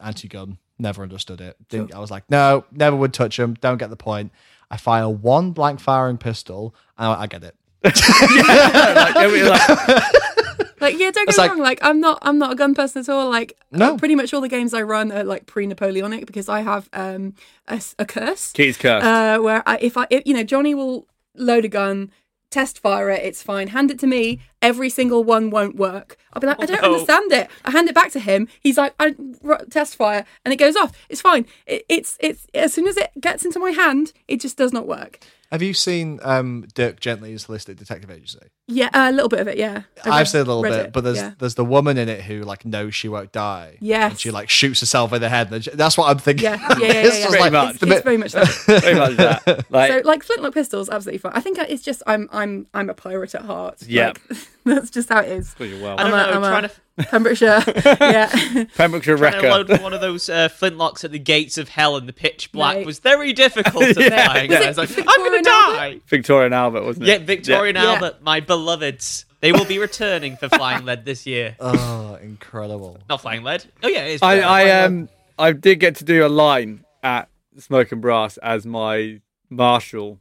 anti-gun. Never understood it. Didn't, I was like, no, never would touch them. Don't get the point. I fire one blank firing pistol, and I, I get it. <laughs> like, like- <laughs> Like yeah, don't get me like- wrong. Like I'm not I'm not a gun person at all. Like No. pretty much all the games I run are like pre-Napoleonic because I have um a curse Keys cursed. uh, where I, if I if, you know Jonny will load a gun, test fire it, it's fine. Hand it to me, every single one won't work. I'll be like, I don't no. understand it. I hand it back to him. He's like, I r- test fire, and it goes off. It's fine. It, it's it's as soon as it gets into my hand, it just does not work. Have you seen um, Dirk Gently's Holistic Detective Agency? Yeah, a little bit of it. Yeah, I I've seen a little bit, it, but there's yeah. there's the woman in it who like knows she won't die. Yeah, and she like shoots herself in the head. and she- That's what I'm thinking. Yeah, yeah, yeah, yeah, <laughs> It's yeah. just Pretty like- much. It's, it's bit- very much that. <laughs> Pretty much that. Like, so like flintlock pistols, absolutely fine. I think it's just I'm I'm I'm a pirate at heart. Yeah. Like, <laughs> that's just how it is. well, you're well. I don't I'm a- know. I'm a- trying to Pembrokeshire. <laughs> yeah. Pembrokeshire trying to load one of those uh, flintlocks at the gates of hell in the pitch black Right. was very difficult <laughs> at Yeah. flying. Was I was like, I'm Victoria going to die. Victoria and Albert, wasn't it? Yeah, Victoria and Yeah. Albert, my beloveds. They will be returning for Flying Lead this year. <laughs> Oh, incredible! Not Flying Lead. Oh yeah, it is. I, I um I did get to do a line at Smoke and Brass as my marshal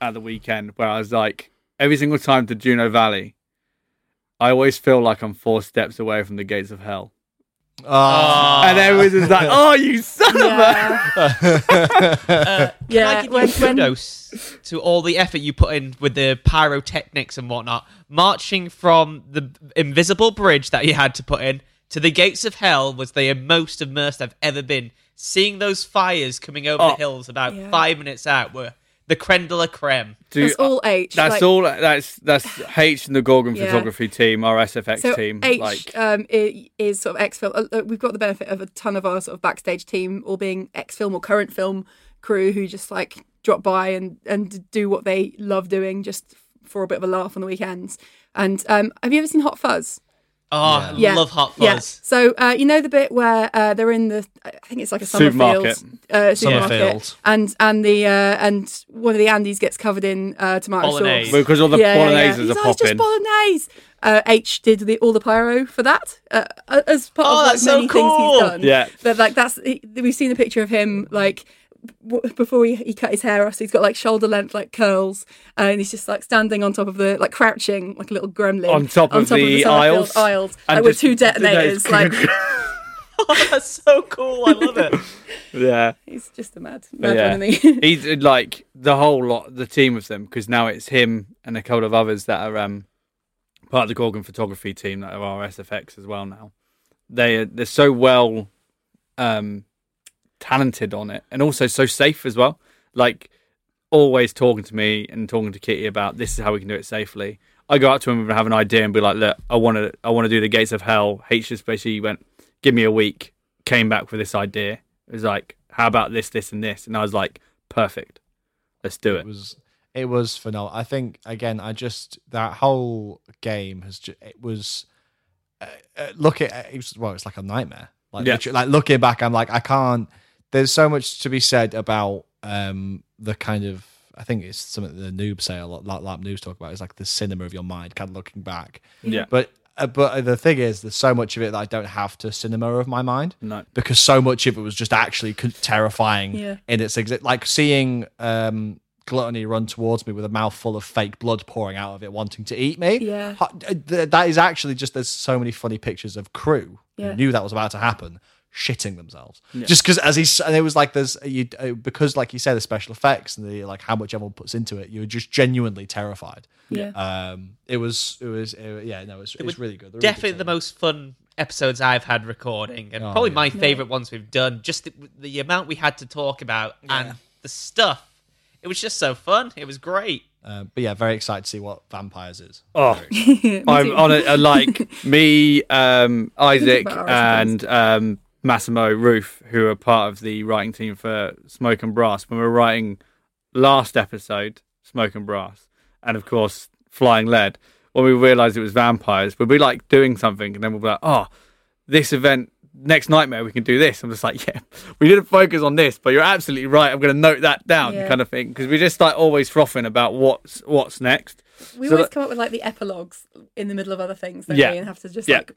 at the weekend where I was like every single time to Juno Valley, I always feel like I'm four steps away from the gates of hell. Oh, and everyone's just like, "Oh, you son of a!" yeah. <laughs> Uh, can I give when- you when- kudos to all the effort you put in with the pyrotechnics and whatnot, marching from the invisible bridge that you had to put in to the gates of hell was the most immersed I've ever been. Seeing those fires coming over Oh. the hills about Yeah. five minutes out were the creme de la creme. Dude, That's all H. That's like- all. That's that's <sighs> H and the Gorgon Yeah. photography team, our SFX So team. H like, um, i- is sort of X film. Uh, uh, we've got the benefit of a ton of our sort of backstage team all being X film or current film crew who just like drop by and and do what they love doing just for a bit of a laugh on the weekends. And um, have you ever seen Hot Fuzz? Oh, I Yeah. love Hot Yeah. Fuzz. So uh, you know the bit where uh, they're in the I think it's like a Supermarket. Somerfield uh, supermarket, Somerfield. and and the uh, and one of the Andys gets covered in uh, tomato Bolognese. sauce. because all the yeah, yeah, polonaises yeah. are He's like, "It's just popping. bolognese. Uh, H did the, all the pyro for that uh, as part Oh, of like that's so many things he's done. Yeah. but like that's he, we've seen a picture of him like w- before he, he cut his hair off. So he's got like shoulder length like curls, uh, and he's just like standing on top of the like crouching like a little gremlin On top of the Somerfield aisles, aisles and <laughs> like, with two detonators. like Oh, that's so cool. I love it. <laughs> yeah. he's just a mad, mad yeah. one, he? <laughs> He's like the whole lot, the team of them, because now it's him and a couple of others that are um, part of the Gorgon photography team that are our SFX as well. Now they are, they're so well um, talented on it, and also so safe as well. Like always talking to me and talking to Kitty about this is how we can do it safely. I go up to him and have an idea and be like, "Look, I want to, I want to do the Gates of Hell." H just basically went, "Give me a week." Came back with this idea. It was like, "How about this, this, and this?" And I was like, "Perfect, let's do it it." was it was phenomenal. I think again, I just that whole game has just it was uh, uh, look at it was well, it's like a nightmare. Like Yeah. like looking back, I'm like I can't. There's so much to be said about um the kind of I think it's something that the noob say a lot, like LARP Noobs talk about. It's like the cinema of your mind, kind of looking back. Yeah. But uh, but the thing is, there's so much of it that I don't have to cinema of my mind No. because so much of it was just actually terrifying Yeah. in its exit. Like seeing um, Gluttony run towards me with a mouthful of fake blood pouring out of it, wanting to eat me. Yeah. That is actually just there's so many funny pictures of crew Yeah. who knew that was about to happen. Shitting themselves, just because as he's and it was like there's you uh, because like you said the special effects and the like how much everyone puts into it, you were just genuinely terrified. Yeah. Um, it was it was it, yeah no it's, it's were really good. They're really good Definitely the most fun episodes I've had recording, and Oh, probably yeah. my favorite ones we've done. Just the, the amount we had to talk about and the stuff. It was just so fun. It was great. Uh, but yeah, very excited to see what vampires is. Oh, <laughs> I'm on it. uh, Like <laughs> me, um, Isaac, and um, Massimo Roof, who are part of the writing team for Smoke and Brass, when we were writing last episode, Smoke and Brass, and of course Flying Lead. When we realised it was vampires, we'd be like doing something, and then we'll be like, "Oh, this event." Next nightmare, we can do this. I'm just like, <laughs> yeah, we didn't focus on this, but you're absolutely right. I'm going to note that down, Yeah. kind of thing, because we just like always frothing about what's what's next. We So always that- come up with like the epilogues in the middle of other things, don't Yeah. we? And have to just Yeah. like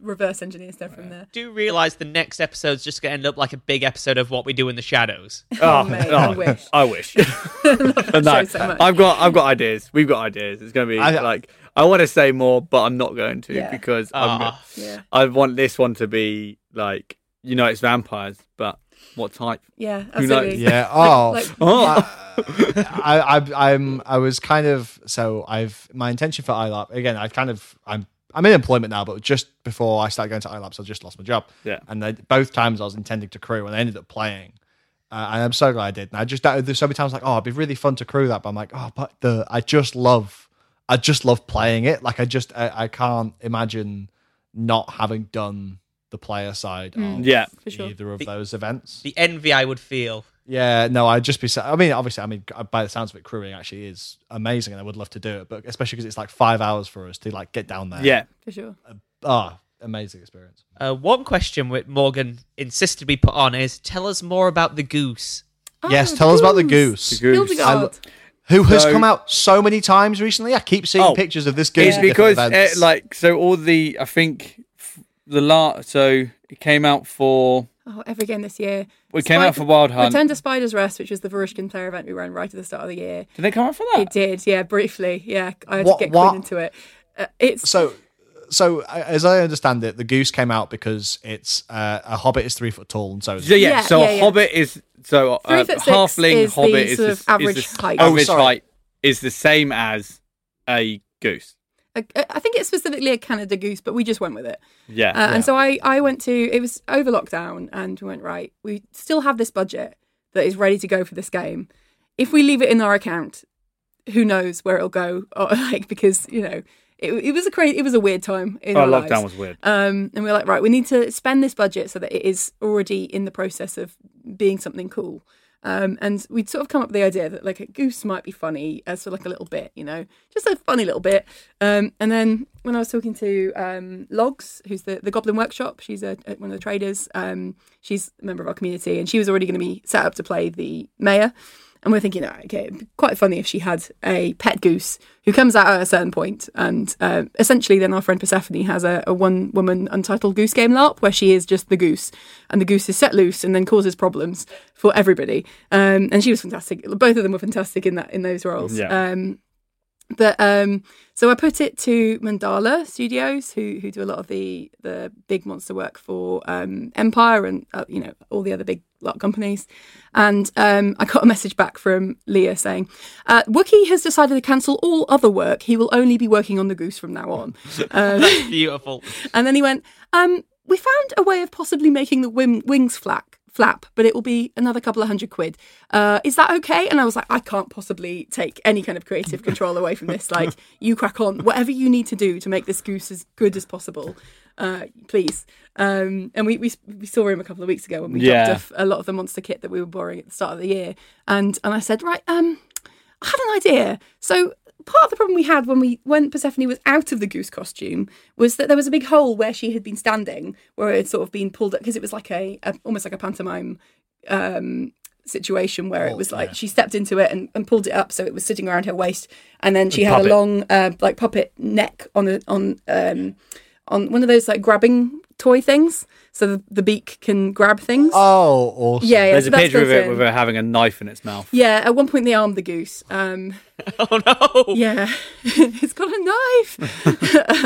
reverse engineer stuff from there. Do realize the next episode's just going to end up like a big episode of what we do in the shadows. <laughs> Oh, mate, I wish. I wish. <laughs> That no, so. I've got I've got ideas. We've got ideas. It's going to be I- like I want to say more, but I'm not going to Yeah. because I'm, Ah. yeah. I want this one to be like you know it's vampires, but what type. Yeah, absolutely. Yeah. <laughs> Oh. Like- I, I, I'm, I was kind of so I've my intention for iLARP again. I kind of I'm I'm in employment now, but just before I started going to iLARPs, I just lost my job. Yeah. and they, both times I was intending to crew, and I ended up playing. Uh, and I'm so glad I did. And I just there's so many times like, oh, it'd be really fun to crew that, but I'm like, oh, but the I just love, I just love playing it. Like I just I, I can't imagine not having done the player side of Yeah. For sure. either of The- those events. The envy I would feel. Yeah, no, I'd just be. I mean, obviously, I mean, by the sounds of it, crewing actually is amazing, and I would love to do it. But especially because it's like five hours for us to like get down there. Yeah. For sure. Ah, amazing experience. Uh, one question which Morgan insisted we put on is tell us more about the goose. yes, Oh, tell us about the goose, The goose. Hildegard. who has So- come out so many times recently. I keep seeing Oh, pictures of this goose. It's at because uh, events. like so all the I think f- the last so it came out for Oh, every game this year. We it came out for Wild Hunt. Return to Spider's Rest, which was the Varushkan player event we ran right at the start of the year. Did they come out for that? It did, yeah, briefly. Yeah, I had What- to get what- Quinn into it. Uh, it's so. So, uh, as I understand it, the goose came out because it's uh, a hobbit is three foot tall, and so is yeah, Yeah, so yeah, a yeah. hobbit is so Three uh, foot six halfling is the hobbit is sort the, of average is the height. Oh, average sorry. height is the same as a goose. A, I think it's specifically a Canada goose, but we just went with it. Yeah, Uh, And so I, I went to, it was over lockdown, and we went, right, we still have this budget that is ready to go for this game. If we leave it in our account, who knows where it'll go? <laughs> Or, like, because, you know, it, it was a crazy, it was a weird time in oh, our lockdown lives. was weird. Um, and we are like, right, we need to spend this budget so that it is already in the process of being something cool. Um, and we'd sort of come up with the idea that like a goose might be funny as for like a little bit, you know, just a funny little bit. Um, and then when I was talking to um, Logs, who's the, the Goblin Workshop, she's a, a- one of the traders. Um, she's a member of our community, and she was already going to be set up to play the mayor. And we're thinking, oh, okay, it'd be quite funny if she had a pet goose who comes out at a certain point, and uh, essentially, then our friend Persephone has a, a one-woman untitled goose game LARP where she is just the goose, and the goose is set loose and then causes problems for everybody. Um, and she was fantastic. Both of them were fantastic in that in those roles. Yeah. Um, but um, so I put it to Mandala Studios, who who do a lot of the the big monster work for um, Empire and uh, you know all the other big lot companies. And um, I got a message back from Leah saying, uh, Wookie has decided to cancel all other work. He will only be working on the goose from now on. <laughs> Um, Beautiful. <laughs> and then he went, um, we found a way of possibly making the wing- wings flap, flap, but it will be another couple of hundred quid. Uh, is that okay? And I was like, I can't possibly take any kind of creative <laughs> control away from this. Like, you crack on. Whatever you need to do to make this goose as good as possible, uh, please. Um, and we, we we saw him a couple of weeks ago when we Yeah. dropped off a lot of the monster kit that we were borrowing at the start of the year. And and I said, right, um, I had an idea. So part of the problem we had when we when Persephone was out of the goose costume was that there was a big hole where she had been standing, where it had sort of been pulled up because it was like a, a almost like a pantomime um situation where it Oh, was like yeah. she stepped into it and, and pulled it up so it was sitting around her waist and then she A had puppet. a long uh, like puppet neck on a on um on one of those like grabbing toy things so the, the beak can grab things Oh, awesome. yeah, yeah There's so a that's picture of built it in. with her having a knife in its mouth. yeah at one point they armed the goose um <laughs> Oh no. yeah <laughs> it's got a knife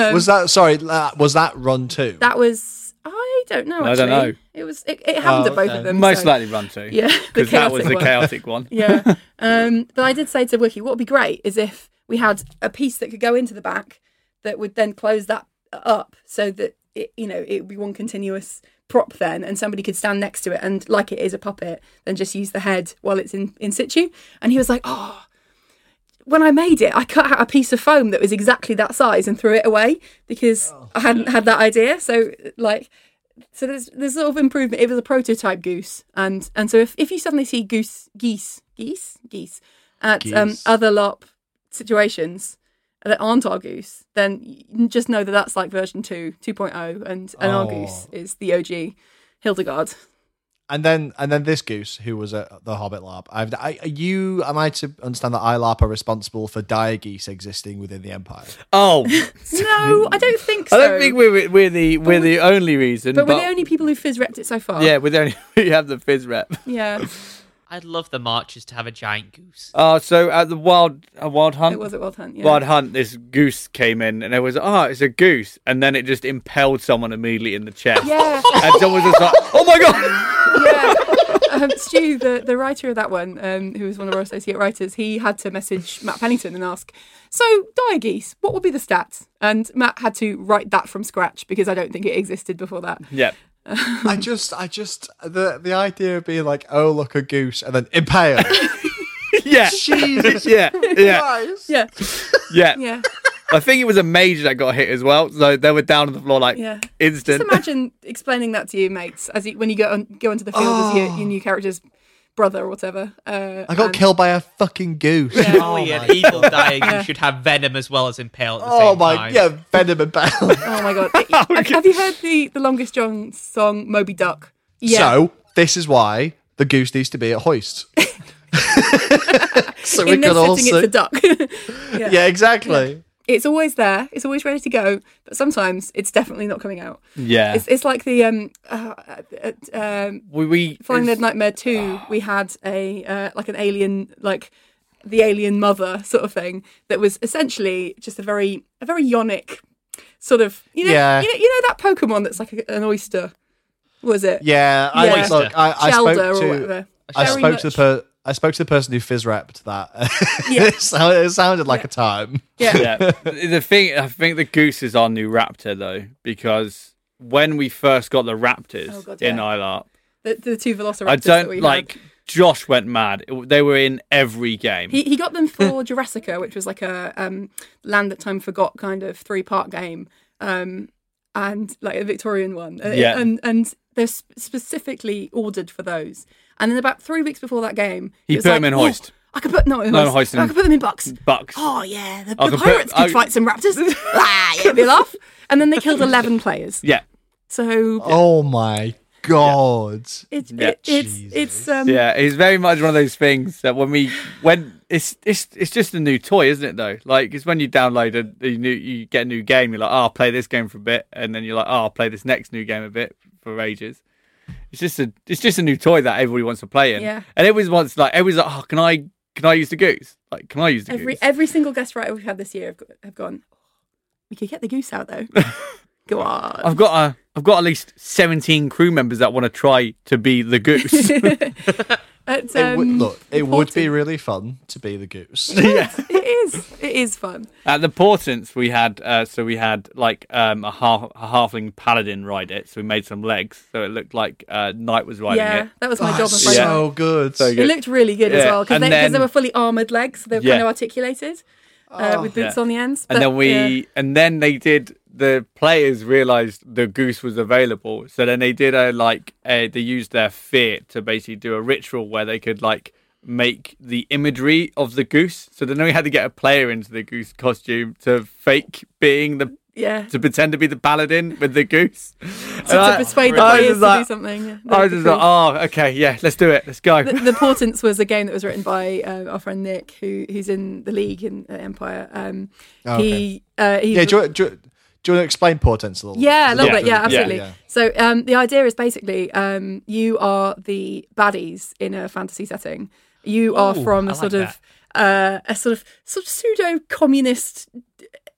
<laughs> Was that sorry? uh, Was that run two? That was I don't know. I don't know. It was it, it happened Oh, at both okay. of them. Most so- likely run to. Yeah, the Because that was chaotic the one. chaotic one. Yeah. Um, but I did say to Wiki, what would be great is if we had a piece that could go into the back that would then close that up so that it, you know, it would be one continuous prop then and somebody could stand next to it and like it is a puppet then just use the head while it's in, in situ. And he was like, oh, when I made it, I cut out a piece of foam that was exactly that size and threw it away because I hadn't had that idea. So like, so there's there's sort of improvement. It was a prototype goose, and and so if, if you suddenly see goose geese geese geese at Um, other LARP situations that aren't our goose, then you just know that that's like version two, 2.0, and and our Oh. goose is the OG Hildegard. And then and then this goose who was at the Hobbit LARP. I've, I, are you am I to understand that iLARP are responsible for dire geese existing within the Empire? Oh, <laughs> No, I don't think so. <laughs> I don't think we're we're the we're the only reason. but But, we're the only people who phys repped it so far. yeah, we're the only <laughs> we have the phys rep. yeah. I'd love the marches to have a giant goose. Uh, so at the wild a wild hunt, It was at Wild Hunt. Yeah. wild hunt, this goose came in, and it was oh, it's a goose, and then it just impaled someone immediately in the chest, Yeah. and someone was just like, oh my god. yeah. Um, Stu, the, the writer of that one, um, who was one of our associate writers, he had to message Matt Pennington and ask, "So, dire geese, what would be the stats?" And Matt had to write that from scratch because I don't think it existed before that. Yeah. I just, I just, the the idea of being like, oh look, a goose, and then impale. <laughs> Yeah. Jesus <laughs> Yeah. Yeah. Christ. Yeah, Yeah. yeah, I think it was a major that got hit as well. So they were down on the floor like yeah. instant. Just instant. imagine explaining that to your mates as you, when you go on, go into the field as your, your new character's brother or whatever. Uh, I got and- killed by a fucking goose. Surely an evil dying Yeah. you should have venom as well as impale at the Oh same my, time. yeah, venom and bell. <laughs> Oh my god! <laughs> have, have you heard the the longest John song Moby Duck? Yeah. So this is why the goose needs to be at hoist. <laughs> so we in this can all setting, it's a duck. yeah. Yeah, exactly. It's always there. It's always ready to go. But sometimes it's definitely not coming out. yeah. It's, it's like the um, uh, uh, um, we, we Flying it's- Dead Nightmare Two. <sighs> We had a uh, like an alien, like the alien mother sort of thing that was essentially just a very a very yonic sort of you know Yeah. you know you know that Pokemon that's like a, an oyster. Was it? Yeah, I Yeah. look. I, I spoke or to. whatever. I Very spoke to the per. I spoke to the person who phys repped that. <laughs> Yeah. it, sounded, it sounded like a time. Yeah. yeah. The thing, I think the goose is our new raptor though, because when we first got the raptors Oh, God, in yeah. iLARP, The, the two Velociraptors. I that we don't had. like. Josh went mad. They were in every game. He, he got them for <laughs> Jurassica, which was like a um, Land That Time Forgot kind of three part game, um, and like a Victorian one. Uh, Yeah. And and they're sp- specifically ordered for those. And then about three weeks before that game, He put like, them in "Oh, hoist. I could put no, in No, hoist. hoist I could put them in bucks. Bucks. Oh yeah, the, I the could put- pirates could I- fight some raptors. <laughs> ah, yeah, be laugh. And then they killed eleven <laughs> players. Yeah. So Oh my god! it's Yeah. it, it's it's um Yeah, it's very much one of those things that when we when it's it's it's just a new toy, isn't it? Though, like it's when you download a, a new you get a new game, you're like, oh, I'll play this game for a bit, and then you're like, oh, I'll play this next new game a bit for ages. It's just a it's just a new toy that everybody wants to play in. Yeah. and everyone wants like everyone's like, oh, can I can I use the goose? Like, can I use the every goose? every single guest writer we've had this year have, have gone. "Oh, We could get the goose out though. <laughs> Go on. I've got a I've got at least seventeen crew members that want to try to be the goose. <laughs> <laughs> It's, It would, um, look, it would be really fun to be the goose. <laughs> yeah. It is. It is fun. At the Portents, we had uh, so we had like um, a half a halfling paladin ride it. So we made some legs, so it looked like uh, Knight was riding yeah, it. that was my Oh, job. it's on Friday. so good. So It looked really good as well because and they, 'cause they were fully armored legs. So they were Yeah. kind of articulated uh, with boots Yeah. on the ends. And then we yeah. and then they did. The players realized the goose was available, so then they did a like a, they used their fear to basically do a ritual where they could like make the imagery of the goose. So then we had to get a player into the goose costume to fake being the yeah. to pretend to be the paladin with the goose. <laughs> To, to persuade the players just to do something. Yeah, I was just like, oh, okay, yeah, let's do it. Let's go. the, the Portents was a game that was written by uh, our friend Nick, who who's in the league in uh, Empire. Um, Oh, He uh, he yeah, do you, do, you, do you want to explain portents a little? Yeah, a little Yeah. bit. Yeah, Yeah. absolutely. Yeah. So um, the idea is basically um, you are the baddies in a fantasy setting. You are Ooh, from a like sort of uh, a sort of sort of pseudo communist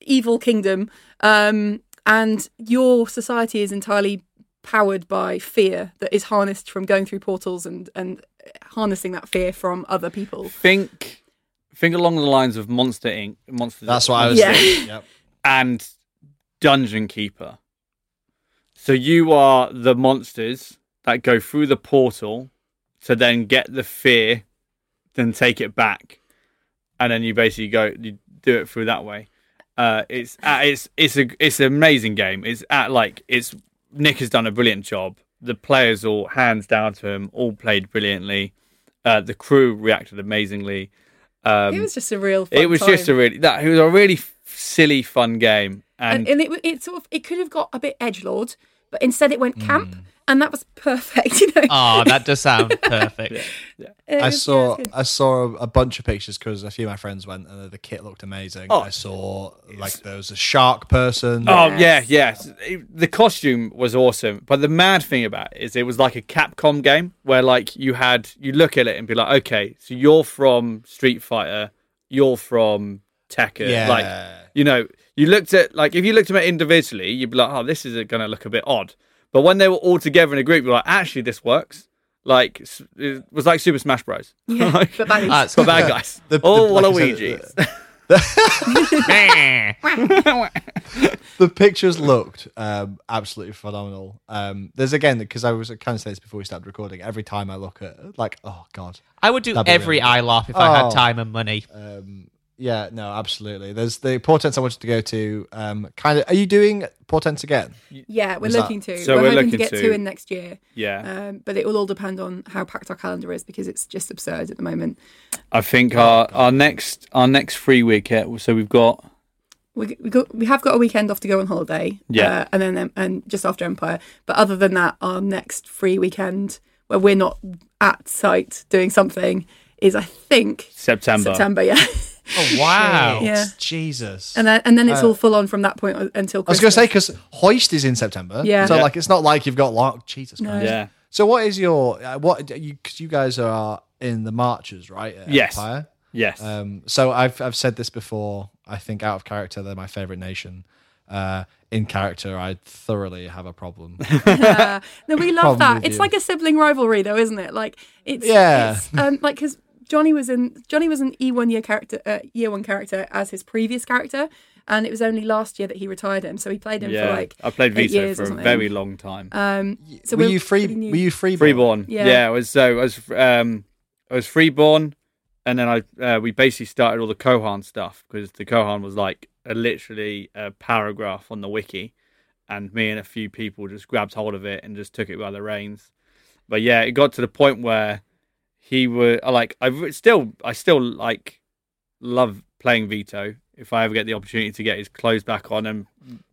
evil kingdom, um, and your society is entirely powered by fear that is harnessed from going through portals and and harnessing that fear from other people. think, think along the lines of Monster Inc. Monster. That's what I was Yeah. thinking. Yep. and Dungeon Keeper. So you are the monsters that go through the portal to then get the fear, then take it back, and then you basically go you do it through that way. Uh, it's uh, it's it's a it's an amazing game. It's at like it's Nick has done a brilliant job. The players all hands down to him, all played brilliantly. Uh, the crew reacted amazingly. Um, it was just a real. Fun it was just a really that it was a really silly fun game and, and, and it it sort of it could have got a bit edge lord, but instead it went camp, Hmm. and that was <laughs> perfect. You know, Oh, that does sound <laughs> perfect. It I was- saw yeah, it was good. I saw a, a bunch of pictures because a few of my friends went and the kit looked amazing. Oh. I saw like there was a shark person. oh yeah Yes. yeah It- the costume was awesome but the mad thing about it is it was like a capcom game where like you had you look at it and be like okay so you're from street fighter you're from tekken yeah. like you know you looked at like if you looked at it individually you'd be like oh this is going to look a bit odd but when they were all together in a group you're like actually this works Like it was like Super Smash Bros. Yeah, <laughs> Like, but bad news. Ah, for bad guys. The- All the- like I said, Waluigi's. the pictures looked um, absolutely phenomenal. Um, there's again because I was kind of saying this before we started recording. Every time I look at like, oh god, I would do every really laugh if I had Oh. time and money. um, yeah, no, absolutely. There's the portents I wanted to go to. Um, kind of, are you doing portents again? yeah, we're Is that- looking to. So we're, we're hoping to get to- two in next year. yeah. Um, but it will all depend on how packed our calendar is because it's just absurd at the moment. I think our, our next our next free week. yeah, So we've got We we, got, we have got a weekend off to go on holiday. Yeah. uh, and then um, and just after Empire. But other than that, our next free weekend where we're not at site doing something is I think September. September. Yeah, <laughs> Oh wow! Yeah. Jesus. and then and then it's Uh, all full on from that point on- until. I was going to say because Hoist is in September. Yeah. So Yeah. like, it's not like you've got long. Jesus No. Yeah. So what is your uh, what you because you guys are in the marches right? at Yes. Empire. Yes. Um, so I've I've said this before. I think out of character, they're my favorite nation. Uh, in character, I thoroughly have a problem. <laughs> Yeah. No, we love Problem that. It's you. like a sibling rivalry, though, isn't it? Like it's Yeah. It's, um, like because Jonny was in Jonny was an E one year character, uh, year one character as his previous character, and it was only last year that he retired him. So he played him yeah. for like I played eight Vito years for a very long time. um. So were we're you free? Were you free? freeborn. Yeah. Yeah. I was so I was um I was freeborn, and then I uh, we basically started all the Kohan stuff because the Kohan was like a, literally a paragraph on the wiki, and me and a few people just grabbed hold of it and just took it by the reins. But yeah, it got to the point where he would like I still I still like love playing Vito. If I ever get the opportunity to get his clothes back on and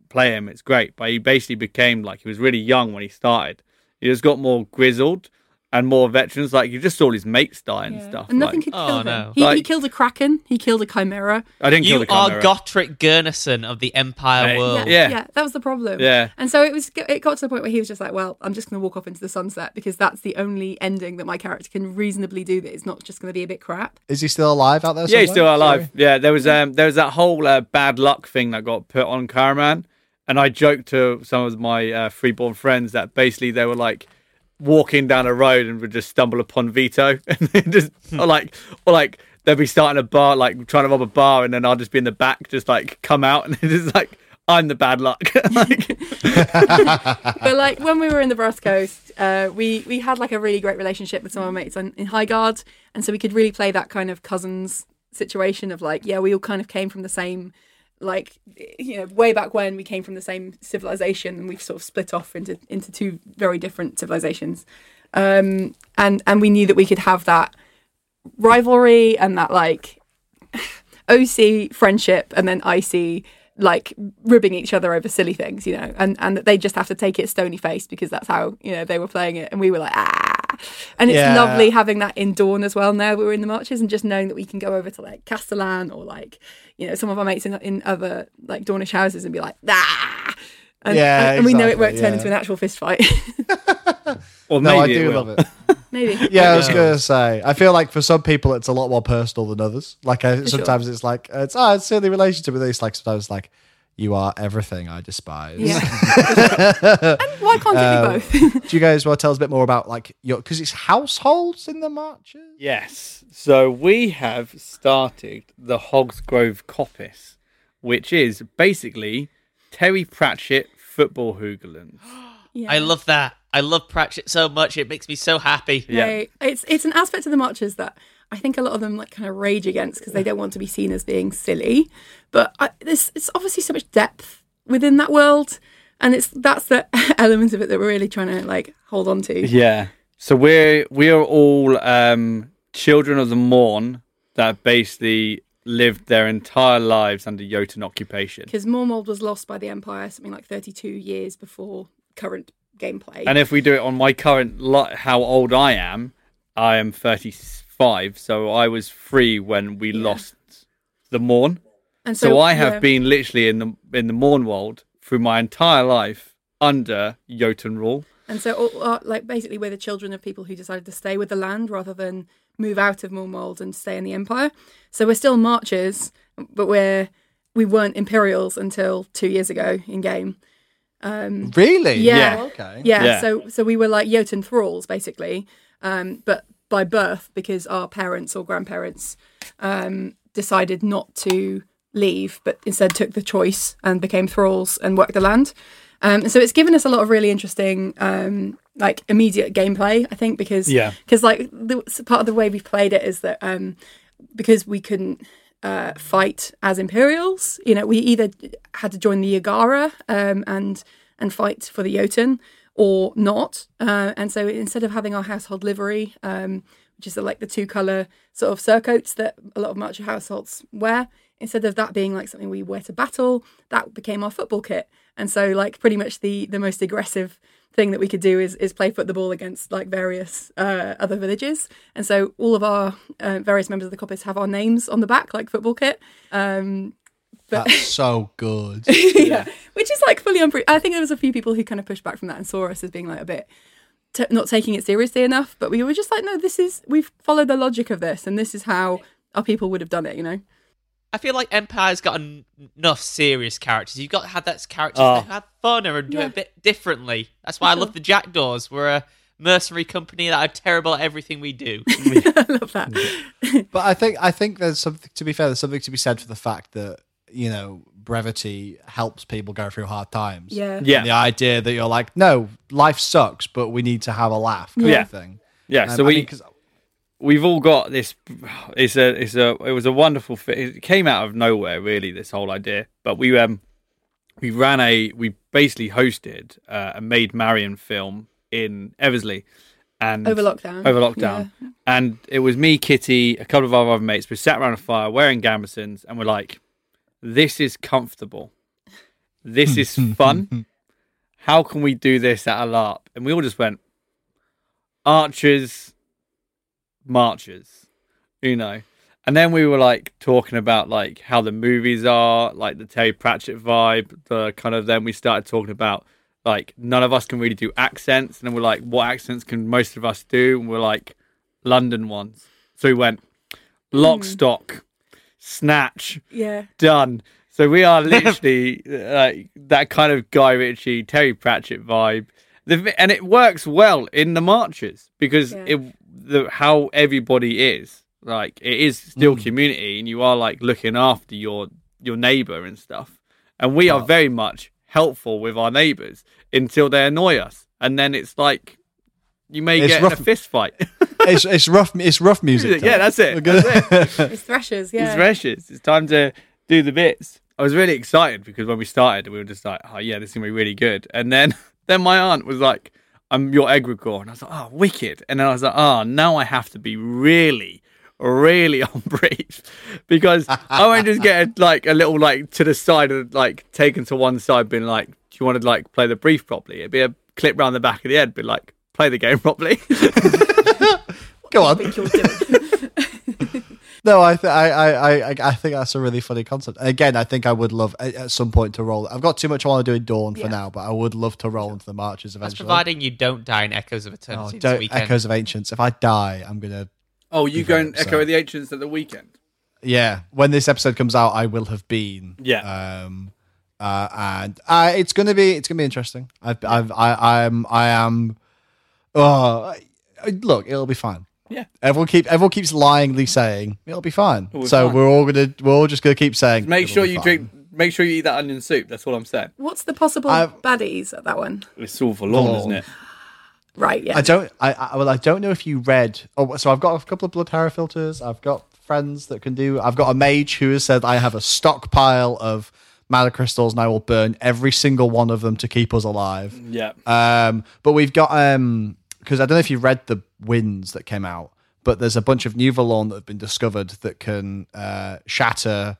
play him, it's great. But he basically became like he was really young when he started. He just got more grizzled and more veterans. Like you just saw his mates die and Yeah. stuff. And nothing like, could Oh, him. no. He, he killed a kraken. He killed a chimera. I didn't kill You the are Chimera. Gottrick Gurnison of the Empire Hey. world. Yeah, Yeah. yeah, that was the problem. Yeah. And so it was. It got to the point where he was just like, "Well, I'm just going to walk off into the sunset because that's the only ending that my character can reasonably do. That is not just going to be a bit crap." Is he still alive out there? Yeah, he's still alive. Sorry. Yeah, there was um there was that whole uh, bad luck thing that got put on Caraman, and I joked to some of my uh, freeborn friends that basically they were like walking down a road and would just stumble upon Vito, <laughs> and just or like or like they'd be starting a bar like trying to rob a bar, and then I'll just be in the back, just like come out, and <laughs> it's like I'm the bad luck. <laughs> like, but like when we were in the Brass Coast, uh, we we had like a really great relationship with some of our mates on, in Highguard, and so we could really play that kind of cousins situation of like, yeah, we all kind of came from the same, like you know, way back when we came from the same civilization, and we've sort of split off into into two very different civilizations, um, and and we knew that we could have that rivalry and that like <laughs> OC friendship and then IC like ribbing each other over silly things, you know, and and that they just have to take it stony faced because that's how you know they were playing it, and we were like ah, <laughs> and it's Yeah. lovely having that in Dawn as well. Now we're in the marches and just knowing that we can go over to like Castellan or like you know some of our mates in in other like Dawnish houses and be like ah. And, Yeah, and, and we know it won't exactly, turn into an actual fist fight. <laughs> or No, I maybe it do love it. <laughs> Maybe. Yeah, I was gonna say. I feel like for some people it's a lot more personal than others. Like I, sure. sometimes it's like it's oh, it's silly relationship with this. Like sometimes it's like you are everything I despise. Yeah. <laughs> and why can't Um, it be both? <laughs> Do you guys want to tell us a bit more about like your because it's households in the marches? Yes. So we have started the Hogs Grove Coppice, which is basically Terry Pratchett football hooligans. Yeah. I love that. I love Pratchett so much. It makes me so happy. Yeah. Right. It's it's an aspect of the marches that I think a lot of them like kind of rage against because they don't want to be seen as being silly. But I, there's it's obviously so much depth within that world, and it's that's the <laughs> element of it that we're really trying to like hold on to. Yeah. So we're we are all um, children of the Morn that basically lived their entire lives under Jotun occupation. Because Mournwold was lost by the Empire something like 32 years before current gameplay. And if we do it on my current how old I am, I am 35, so I was free when we lost the Morn. And So, I have yeah. been literally in the in the Morn world through my entire life under Jotun rule. And so, all, uh, like, basically, we're the children of people who decided to stay with the land rather than move out of Mournwold and stay in the Empire. So we're still marchers, but we're we weren't Imperials until two years ago in game. Um, Really? Yeah. Oh, okay. yeah, Yeah. so so we were like Jotun thralls basically, um, but by birth because our parents or grandparents um, decided not to leave, but instead took the choice and became thralls and worked the land. Um, and so it's given us a lot of really interesting, um, like immediate gameplay. I think because Yeah. because like the part of the way we've played it is that um, because we couldn't uh, fight as Imperials, you know, we either had to join the Yegarra um, and and fight for the Jotun or not. Uh, and so instead of having our household livery, um, which is like the two color sort of surcoats that a lot of Marcher households wear, instead of that being like something we wear to battle, that became our football kit. And so like pretty much the the most aggressive thing that we could do is is play football against like various uh, other villages. And so all of our uh, various members of the Coppice have our names on the back, like football kit. Um, but That's so good. <laughs> yeah. which is like fully unpre- I think there was a few people who kind of pushed back from that and saw us as being like a bit t- not taking it seriously enough. But we were just like, no, this is we've followed the logic of this, and this is how our people would have done it. You know, I feel like Empire's got en- enough serious characters. You've got to have that characters Oh. that have fun and do it a bit differently. That's why I love the Jackdaws. We're a mercenary company that are terrible at everything we do. <laughs> I love that. But I think I think there's something to be fair. There's something to be said for the fact that you know brevity helps people go through hard times. Yeah, Yeah. And the idea that you're like, no, life sucks, but we need to have a laugh. Kind Yeah. of thing. Yeah, Um, so I we mean, 'cause- we've all got this. It's a it's a it was a wonderful. fi- It came out of nowhere, really. This whole idea, but we um we ran a we basically hosted uh, a Maid Marian film in Eversley, and over lockdown. over lockdown, and it was me, Kitty, a couple of our other mates. We sat around a fire wearing gambesons, and we're like, "This is comfortable. This is <laughs> fun. How can we do this at a LARP?" And we all just went, "Archers, marchers," you know. And then we were like talking about like how the movies are, like the Terry Pratchett vibe. The kind of then we started talking about like none of us can really do accents, and then we're like, what accents can most of us do? And we're like, London ones. So we went hmm. lock, stock, snatch, yeah, done. So we are <laughs> literally like that kind of Guy Ritchie, Terry Pratchett vibe, the, and it works well in the marches because Yeah. it the how everybody is. Like it is still hmm. community, and you are like looking after your your neighbor and stuff, and we are very much helpful with our neighbors until they annoy us, and then it's like you may It's get rough. in a fist fight. <laughs> it's it's rough. It's rough music. <laughs> Yeah, that's it. We're gonna- <laughs> it's thrashers. Yeah, It's Reshes. It's time to do the bits. I was really excited because when we started, we were just like, "Oh yeah, this is gonna be really good." And then, then my aunt was like, "I'm your egregore," and I was like, "Oh, wicked!" And then I was like, "Oh, now I have to be really, really on brief because I won't just get a, like a little like to the side of like taken to one side, being like, "Do you want to like play the brief properly?" It'd be a clip round the back of the head, be like, "Play the game properly." <laughs> Go on. think you're doing. <laughs> No, I, th- I, I, I, I think that's a really funny concept. Again, I think I would love at, at some point to roll. I've got too much I want to do in Dawn for Yeah. now, but I would love to roll into the marches eventually. That's eventually. providing you don't die in Echoes of oh, Eternity this don't, weekend. Echoes of Ancients. If I die, I'm gonna. oh, you go go and and Echo echo of of the ancients at the weekend. Yeah, when this episode comes out, I will have been. Yeah. Um. Uh, and uh, it's gonna be it's gonna be interesting. I've, I've I I'm I am. Oh, I- I- look, it'll be fine. Yeah. Everyone keep everyone keeps lyingly saying it'll be fine. It'll be so fine. we're all gonna we're all just gonna keep saying. Make it'll sure be you fine. drink. Make sure you eat that onion soup. That's all I'm saying. What's the possible I've- baddies at that one? It's all for long, isn't it? Right. Yeah. I don't. I, I well, I don't know if you read. Oh, so I've got a couple of blood terror filters. I've got friends that can do. I've got a mage who has said I have a stockpile of mana crystals, and I will burn every single one of them to keep us alive. Yeah. Um, but we've got um because I don't know if you read the winds that came out, but there's a bunch of new Vallorn that have been discovered that can uh, shatter,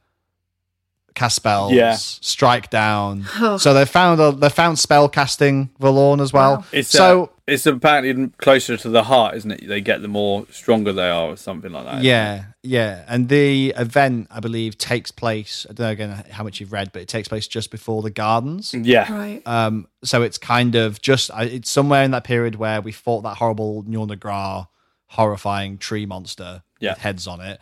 cast spells, Yeah. strike down. so they found a, they found spell casting Vallorn as well. Wow. It's so. Uh, it's apparently closer to the heart, isn't it? They get the more stronger they are, or something like that. Yeah, yeah. And the event, I believe, takes place. I don't know again how much you've read, but it takes place just before the gardens. Yeah. right. Um, so it's kind of just it's somewhere in that period where we fought that horrible Njornagra horrifying tree monster Yeah. with heads on it,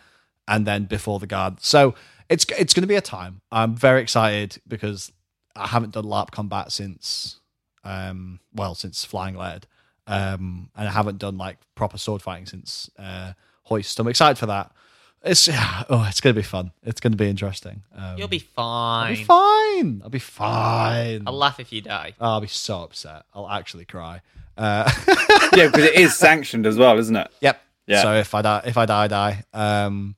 and then before the guard. So it's it's going to be a time. I'm very excited because I haven't done LARP combat since, um, well, since Flying Lead. Um, and I haven't done like proper sword fighting since uh, Hoist. I'm excited for that. It's <sighs> oh, it's gonna be fun. It's gonna be interesting. Um, You'll be fine. I'll fine. be fine. I'll be fine. I'll laugh if you die. Oh, I'll be so upset. I'll actually cry. Uh, yeah, because it is <laughs> sanctioned as well, isn't it? Yep. Yeah. So if I die, if I die, I die. Um,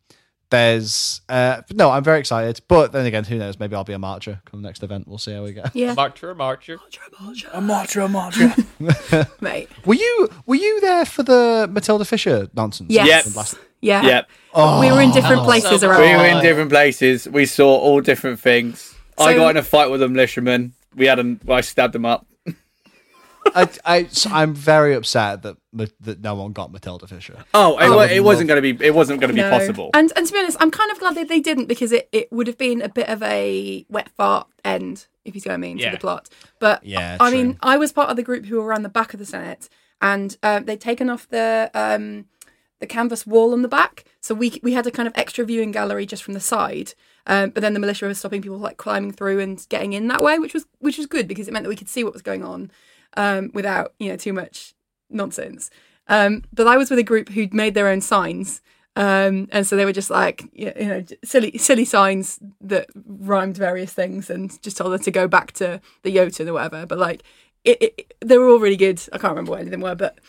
there's uh, no, I'm very excited. But then again, who knows? Maybe I'll be a marcher come next event. We'll see how we go. Yeah, Marcher, marcher. A marcher, a marcher. <laughs> <laughs> mate. Were you were you there for the Matilda Fisher nonsense? Yes. Yep. Last- Yeah. yep. Oh, We were in different places so around. We were in different places. We saw all different things. I got in a fight with a militiaman. We had a, well, I stabbed him up. I, I, so I'm very upset that that no one got Matilda Fisher. Oh, it, I wa- would it wasn't going to be. It wasn't going to be possible. And and to be honest, I'm kind of glad that they didn't because it, it would have been a bit of a wet fart end, if you see what I mean, Yeah. to the plot. But Yeah, I true. mean, I was part of the group who were around the back of the Senate, and um, they'd taken off the um, the canvas wall on the back, so we we had a kind of extra viewing gallery just from the side. Um, but then the militia was stopping people like climbing through and getting in that way, which was which was good because it meant that we could see what was going on um, without you know too much nonsense. Um, but I was with a group who'd made their own signs, um, and so they were just like you know silly silly signs that rhymed various things and just told her to go back to the Jotun or whatever. But like it, it, they were all really good. I can't remember what any of them were, but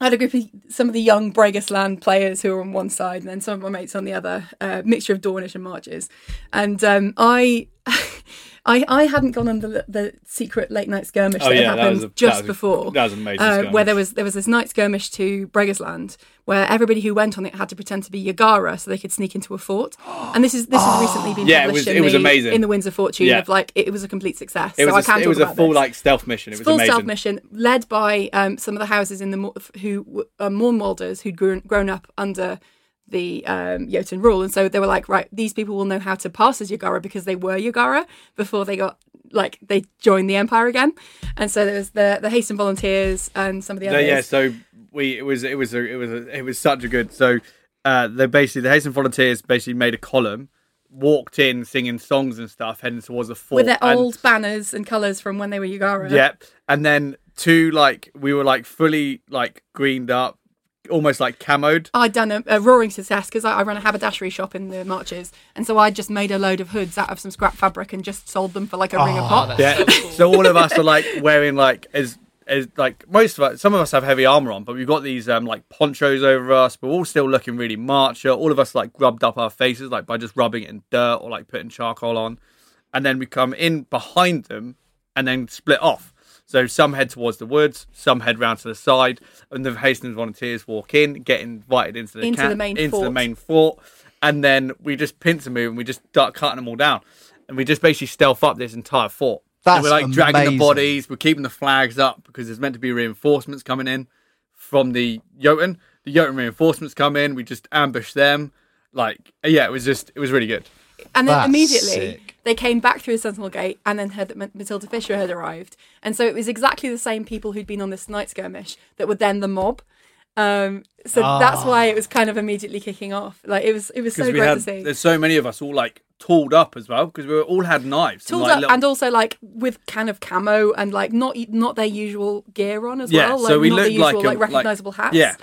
I had a group of some of the young Bregasland players who were on one side, and then some of my mates on the other, uh, mixture of Dawnish and Marches. And um, I, <laughs> I, I hadn't gone on the, the secret late night skirmish Oh, that yeah, that happened was a- that just a- before, that was amazing uh, where there was there was this night skirmish to Bregasland, where everybody who went on it had to pretend to be Yegarra so they could sneak into a fort. <gasps> And this is this has recently been Yeah, it published was- in, it was the, amazing. in the Winds of Fortune Yeah. of like it, was a complete success. It so I was, can a, it was a full this like stealth mission. It was full amazing. stealth mission led by um, some of the houses in the who uh, Mournwolders who'd grown, grown up under the um, Jotun rule, and so they were like, right, these people will know how to pass as Yegarra because they were Yegarra before they got like they joined the Empire again, and so there was the the Hasten Volunteers and some of the others. yeah, so we it was it was a, it was a, it was such a good so uh they basically the Hasten Volunteers basically made a column, walked in singing songs and stuff, heading towards the fort with their and- old banners and colours from when they were Yegarra. Yep. And then two like we were like fully like greened up, almost like camoed. I'd done a, a roaring success because I, I run a haberdashery shop in the marches, and so I just made a load of hoods out of some scrap fabric and just sold them for like a ring a Oh, pop. Yeah. so cool. so all of us are like wearing like as as like most of us some of us have heavy armor on, but we've got these um like ponchos over us, but we're all still looking really marcher. All of us like rubbed up our faces like by just rubbing it in dirt or like putting charcoal on. And then we come in behind them and then split off. So some head towards the woods, some head round to the side, and the Hastings volunteers walk in, get invited into the Into camp- the main into the fort. main fort, and then we just pincer move and we just start cutting them all down, and we just basically stealth up this entire fort. That's and we're like dragging the bodies, we're keeping the flags up because there's meant to be reinforcements coming in from the Jotun. The Jotun reinforcements come in, we just ambush them. Like, yeah, it was just, it was really good. And then That's immediately sick. They came back through the Sentinel Gate and then heard that Ma- Matilda Fisher had arrived. And so it was exactly the same people who'd been on this night skirmish that were then the mob. Um, so that's why it was kind of immediately kicking off. Like it was, it was so great had, to see. there's so many of us all like tooled up as well because we were, all had knives. Tooled like, up little- and also like with kind of camo and like not not their usual gear on as Yeah, well. Like so we not the looked usual like like- recognizable hats. yeah.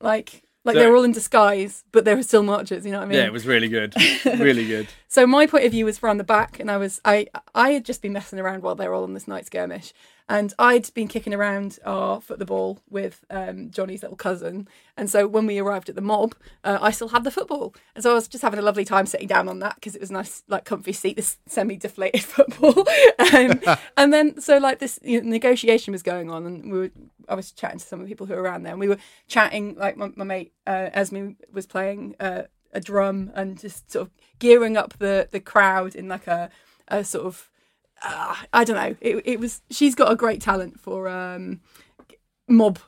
Like like So- they were all in disguise, but they were still marchers, you know what I mean? yeah, it was really good. really good. <laughs> So my point of view was from the back, and I was I I had just been messing around while they were all on this night skirmish, and I'd been kicking around our foot the ball with um, Jonny's little cousin, and so when we arrived at the mob, uh, I still had the football, and so I was just having a lovely time sitting down on that because it was a nice like comfy seat, this semi-deflated <laughs> football, um, <laughs> and then so like this you know, negotiation was going on, and we were I was chatting to some of the people who were around there, and we were chatting like my, my mate uh, Esme was playing. Uh, a drum and just sort of gearing up the the crowd in like a a sort of uh, I don't know. It, it was she's got a great talent for um, mob,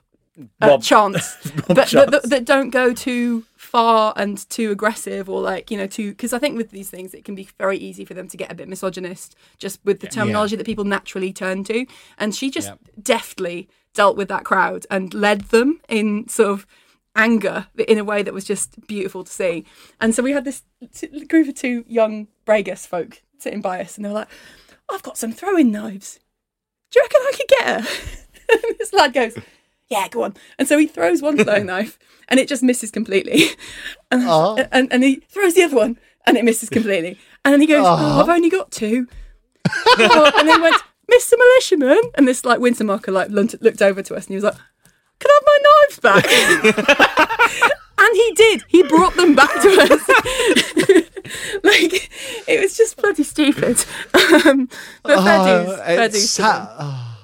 uh, Mob- chants, <laughs> but that, that, don't go too far and too aggressive or like you know too because I think with these things it can be very easy for them to get a bit misogynist just with the terminology that people naturally turn to, and she just Yep. deftly dealt with that crowd and led them in sort of anger in a way that was just beautiful to see. And so we had this t- group of two young Bragus folk sitting by us, and they were like, "I've got some throwing knives. Do you reckon I could get her?" and <laughs> this lad goes, yeah, go on. And so he throws one throwing <laughs> knife and it just misses completely. <laughs> And, Aw. and, and he throws the other one and it misses completely. And then he goes, oh, Aw. oh, I've only got two. Oh, and then went, Mr. Militiaman. And this like Wintermarker like looked over to us and he was like, can I have my knives back? And he did. He brought them back to us. <laughs> like it was just bloody stupid. Um, but fair dues, fair Oh, dues it's sa- oh,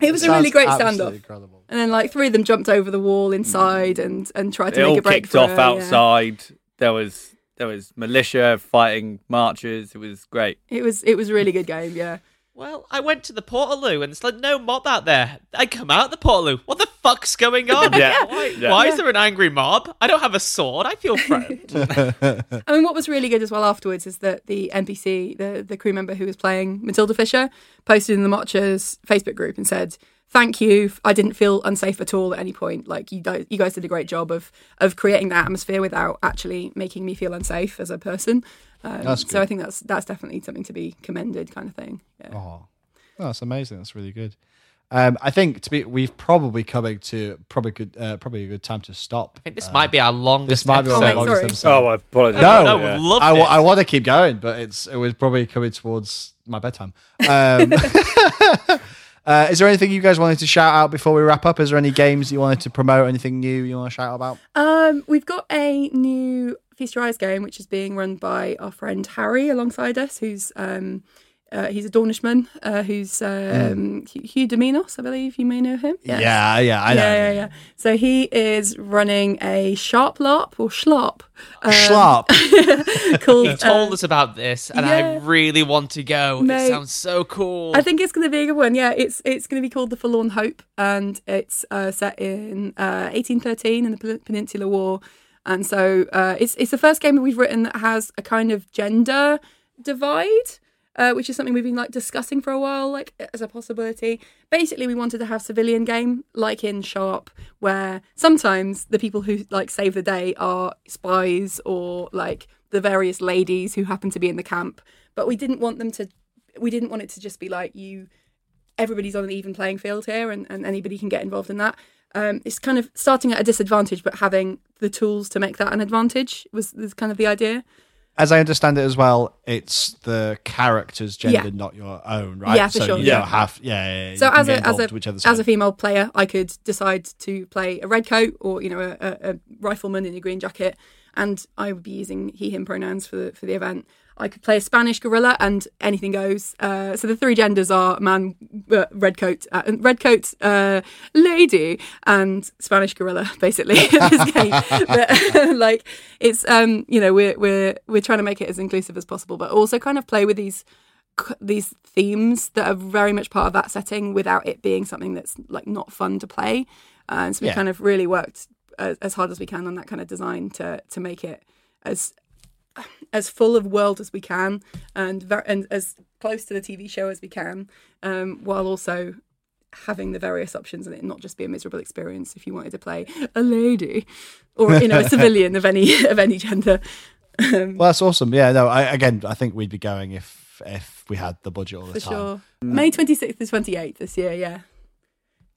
It was a really great absolutely standoff. Incredible. And then like three of them jumped over the wall inside and and tried to It make all a break kicked for off her, yeah. outside. There was there was militia fighting marches. It was great. It was it was a really good game. Yeah. Well, I went to the Portaloo and it's like no mob out there. I come out the Portaloo. What the fuck's going on? Yeah. Why, Yeah. why is there an angry mob? I don't have a sword. I feel threatened. <laughs> I mean, what was really good as well afterwards is that the NPC, the the crew member who was playing Matilda Fisher, posted in the Marchers Facebook group and said, "Thank you. I didn't feel unsafe at all at any point. Like you guys, you guys did a great job of of creating that atmosphere without actually making me feel unsafe as a person." Um, That's so. I think that's that's definitely something to be commended, kind of thing. Yeah. Oh, that's amazing. That's really good. Um, I think to be, we've probably coming to probably good, uh, probably a good time to stop. I think this might be our longest This might be our Oh, longest sorry. episode. Oh, I apologize. No, no, Yeah. we loved I, wa- it. I want to keep going, but it's it was probably coming towards my bedtime. Um, <laughs> <laughs> uh, is there anything you guys wanted to shout out before we wrap up? Is there any games you wanted to promote? Anything new you want to shout about? Um, we've got a new Feast Your Eyes game, which is being run by our friend Harry alongside us, who's um, uh, he's a Dawnishman, uh, who's um, Hugh Hugh Dominos, I believe you may know him. Yes. Yeah, yeah, I know. yeah, yeah, yeah. So he is running a Sharpe larp or schlop. um, Schlop. <laughs> called. He told uh, us about this, and I really want to go. Mate. It sounds so cool. I think it's going to be a good one. Yeah, it's it's going to be called The Forlorn Hope, and it's uh, set in uh, 1813 in the Pen- Peninsular War. And so uh, it's it's the first game that we've written that has a kind of gender divide, uh, which is something we've been like discussing for a while, like as a possibility. Basically, we wanted to have civilian game like in Sharpe, where sometimes the people who like save the day are spies or like the various ladies who happen to be in the camp, but we didn't want them to. We didn't want it to just be like you everybody's on an even playing field here and, and anybody can get involved in that. Um, it's kind of starting at a disadvantage, but having the tools to make that an advantage was, was kind of the idea. As I understand it as well, it's the character's gender, Yeah. not your own, right? Yeah, for so sure, You yeah. don't have, yeah, yeah, yeah, So as a as a as a female player, I could decide to play a red coat or you know a, a, a rifleman in a green jacket, and I would be using he/him pronouns for the, for the event. I could play a Spanish guerrilla, and anything goes. Uh, so the three genders are man, uh, red coat, uh, red coat, uh, lady, and Spanish gorilla. <laughs> Basically, this <laughs> game, but, <laughs> like it's um, you know we're we're we're trying to make it as inclusive as possible, but also kind of play with these these themes that are very much part of that setting without it being something that's like not fun to play. Uh, and so we Yeah. kind of really worked as, as hard as we can on that kind of design to to make it as as full of world as we can and ver- and as close to the TV show as we can, um, while also having the various options and it not just be a miserable experience if you wanted to play a lady or you know a civilian of any <laughs> of any gender. Um, Well, that's awesome. Yeah, no, I, again, I think we'd be going if if we had the budget all the for time. sure. May 26th to 28th this year, yeah.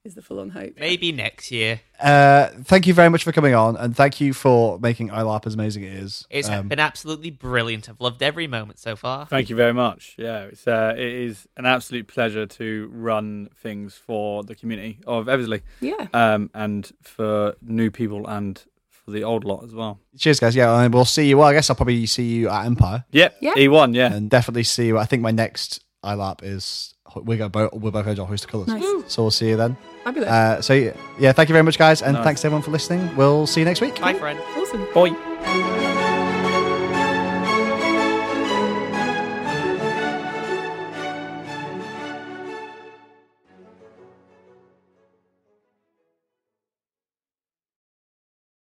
Is the full on hope. Maybe next year. Uh, thank you very much for coming on, and thank you for making iLARP as amazing as it is. It's Um, been absolutely brilliant. I've loved every moment so far. Thank you very much. Yeah, it's uh, it is an absolute pleasure to run things for the community of Eversley, Yeah. um, and for new people and for the old lot as well. cheers, guys. Yeah, and we'll see you. Well, I guess I'll probably see you at Empire, Yep, Yeah. E1, yeah. and definitely see you. I think my next iLARP is we're both we're both going to Hoist of Colours. Nice. So we'll see you then. Fabulous. Uh, so yeah, thank you very much, guys, and Nice. thanks everyone for listening. We'll see you next week. Bye, friend. awesome. Bye.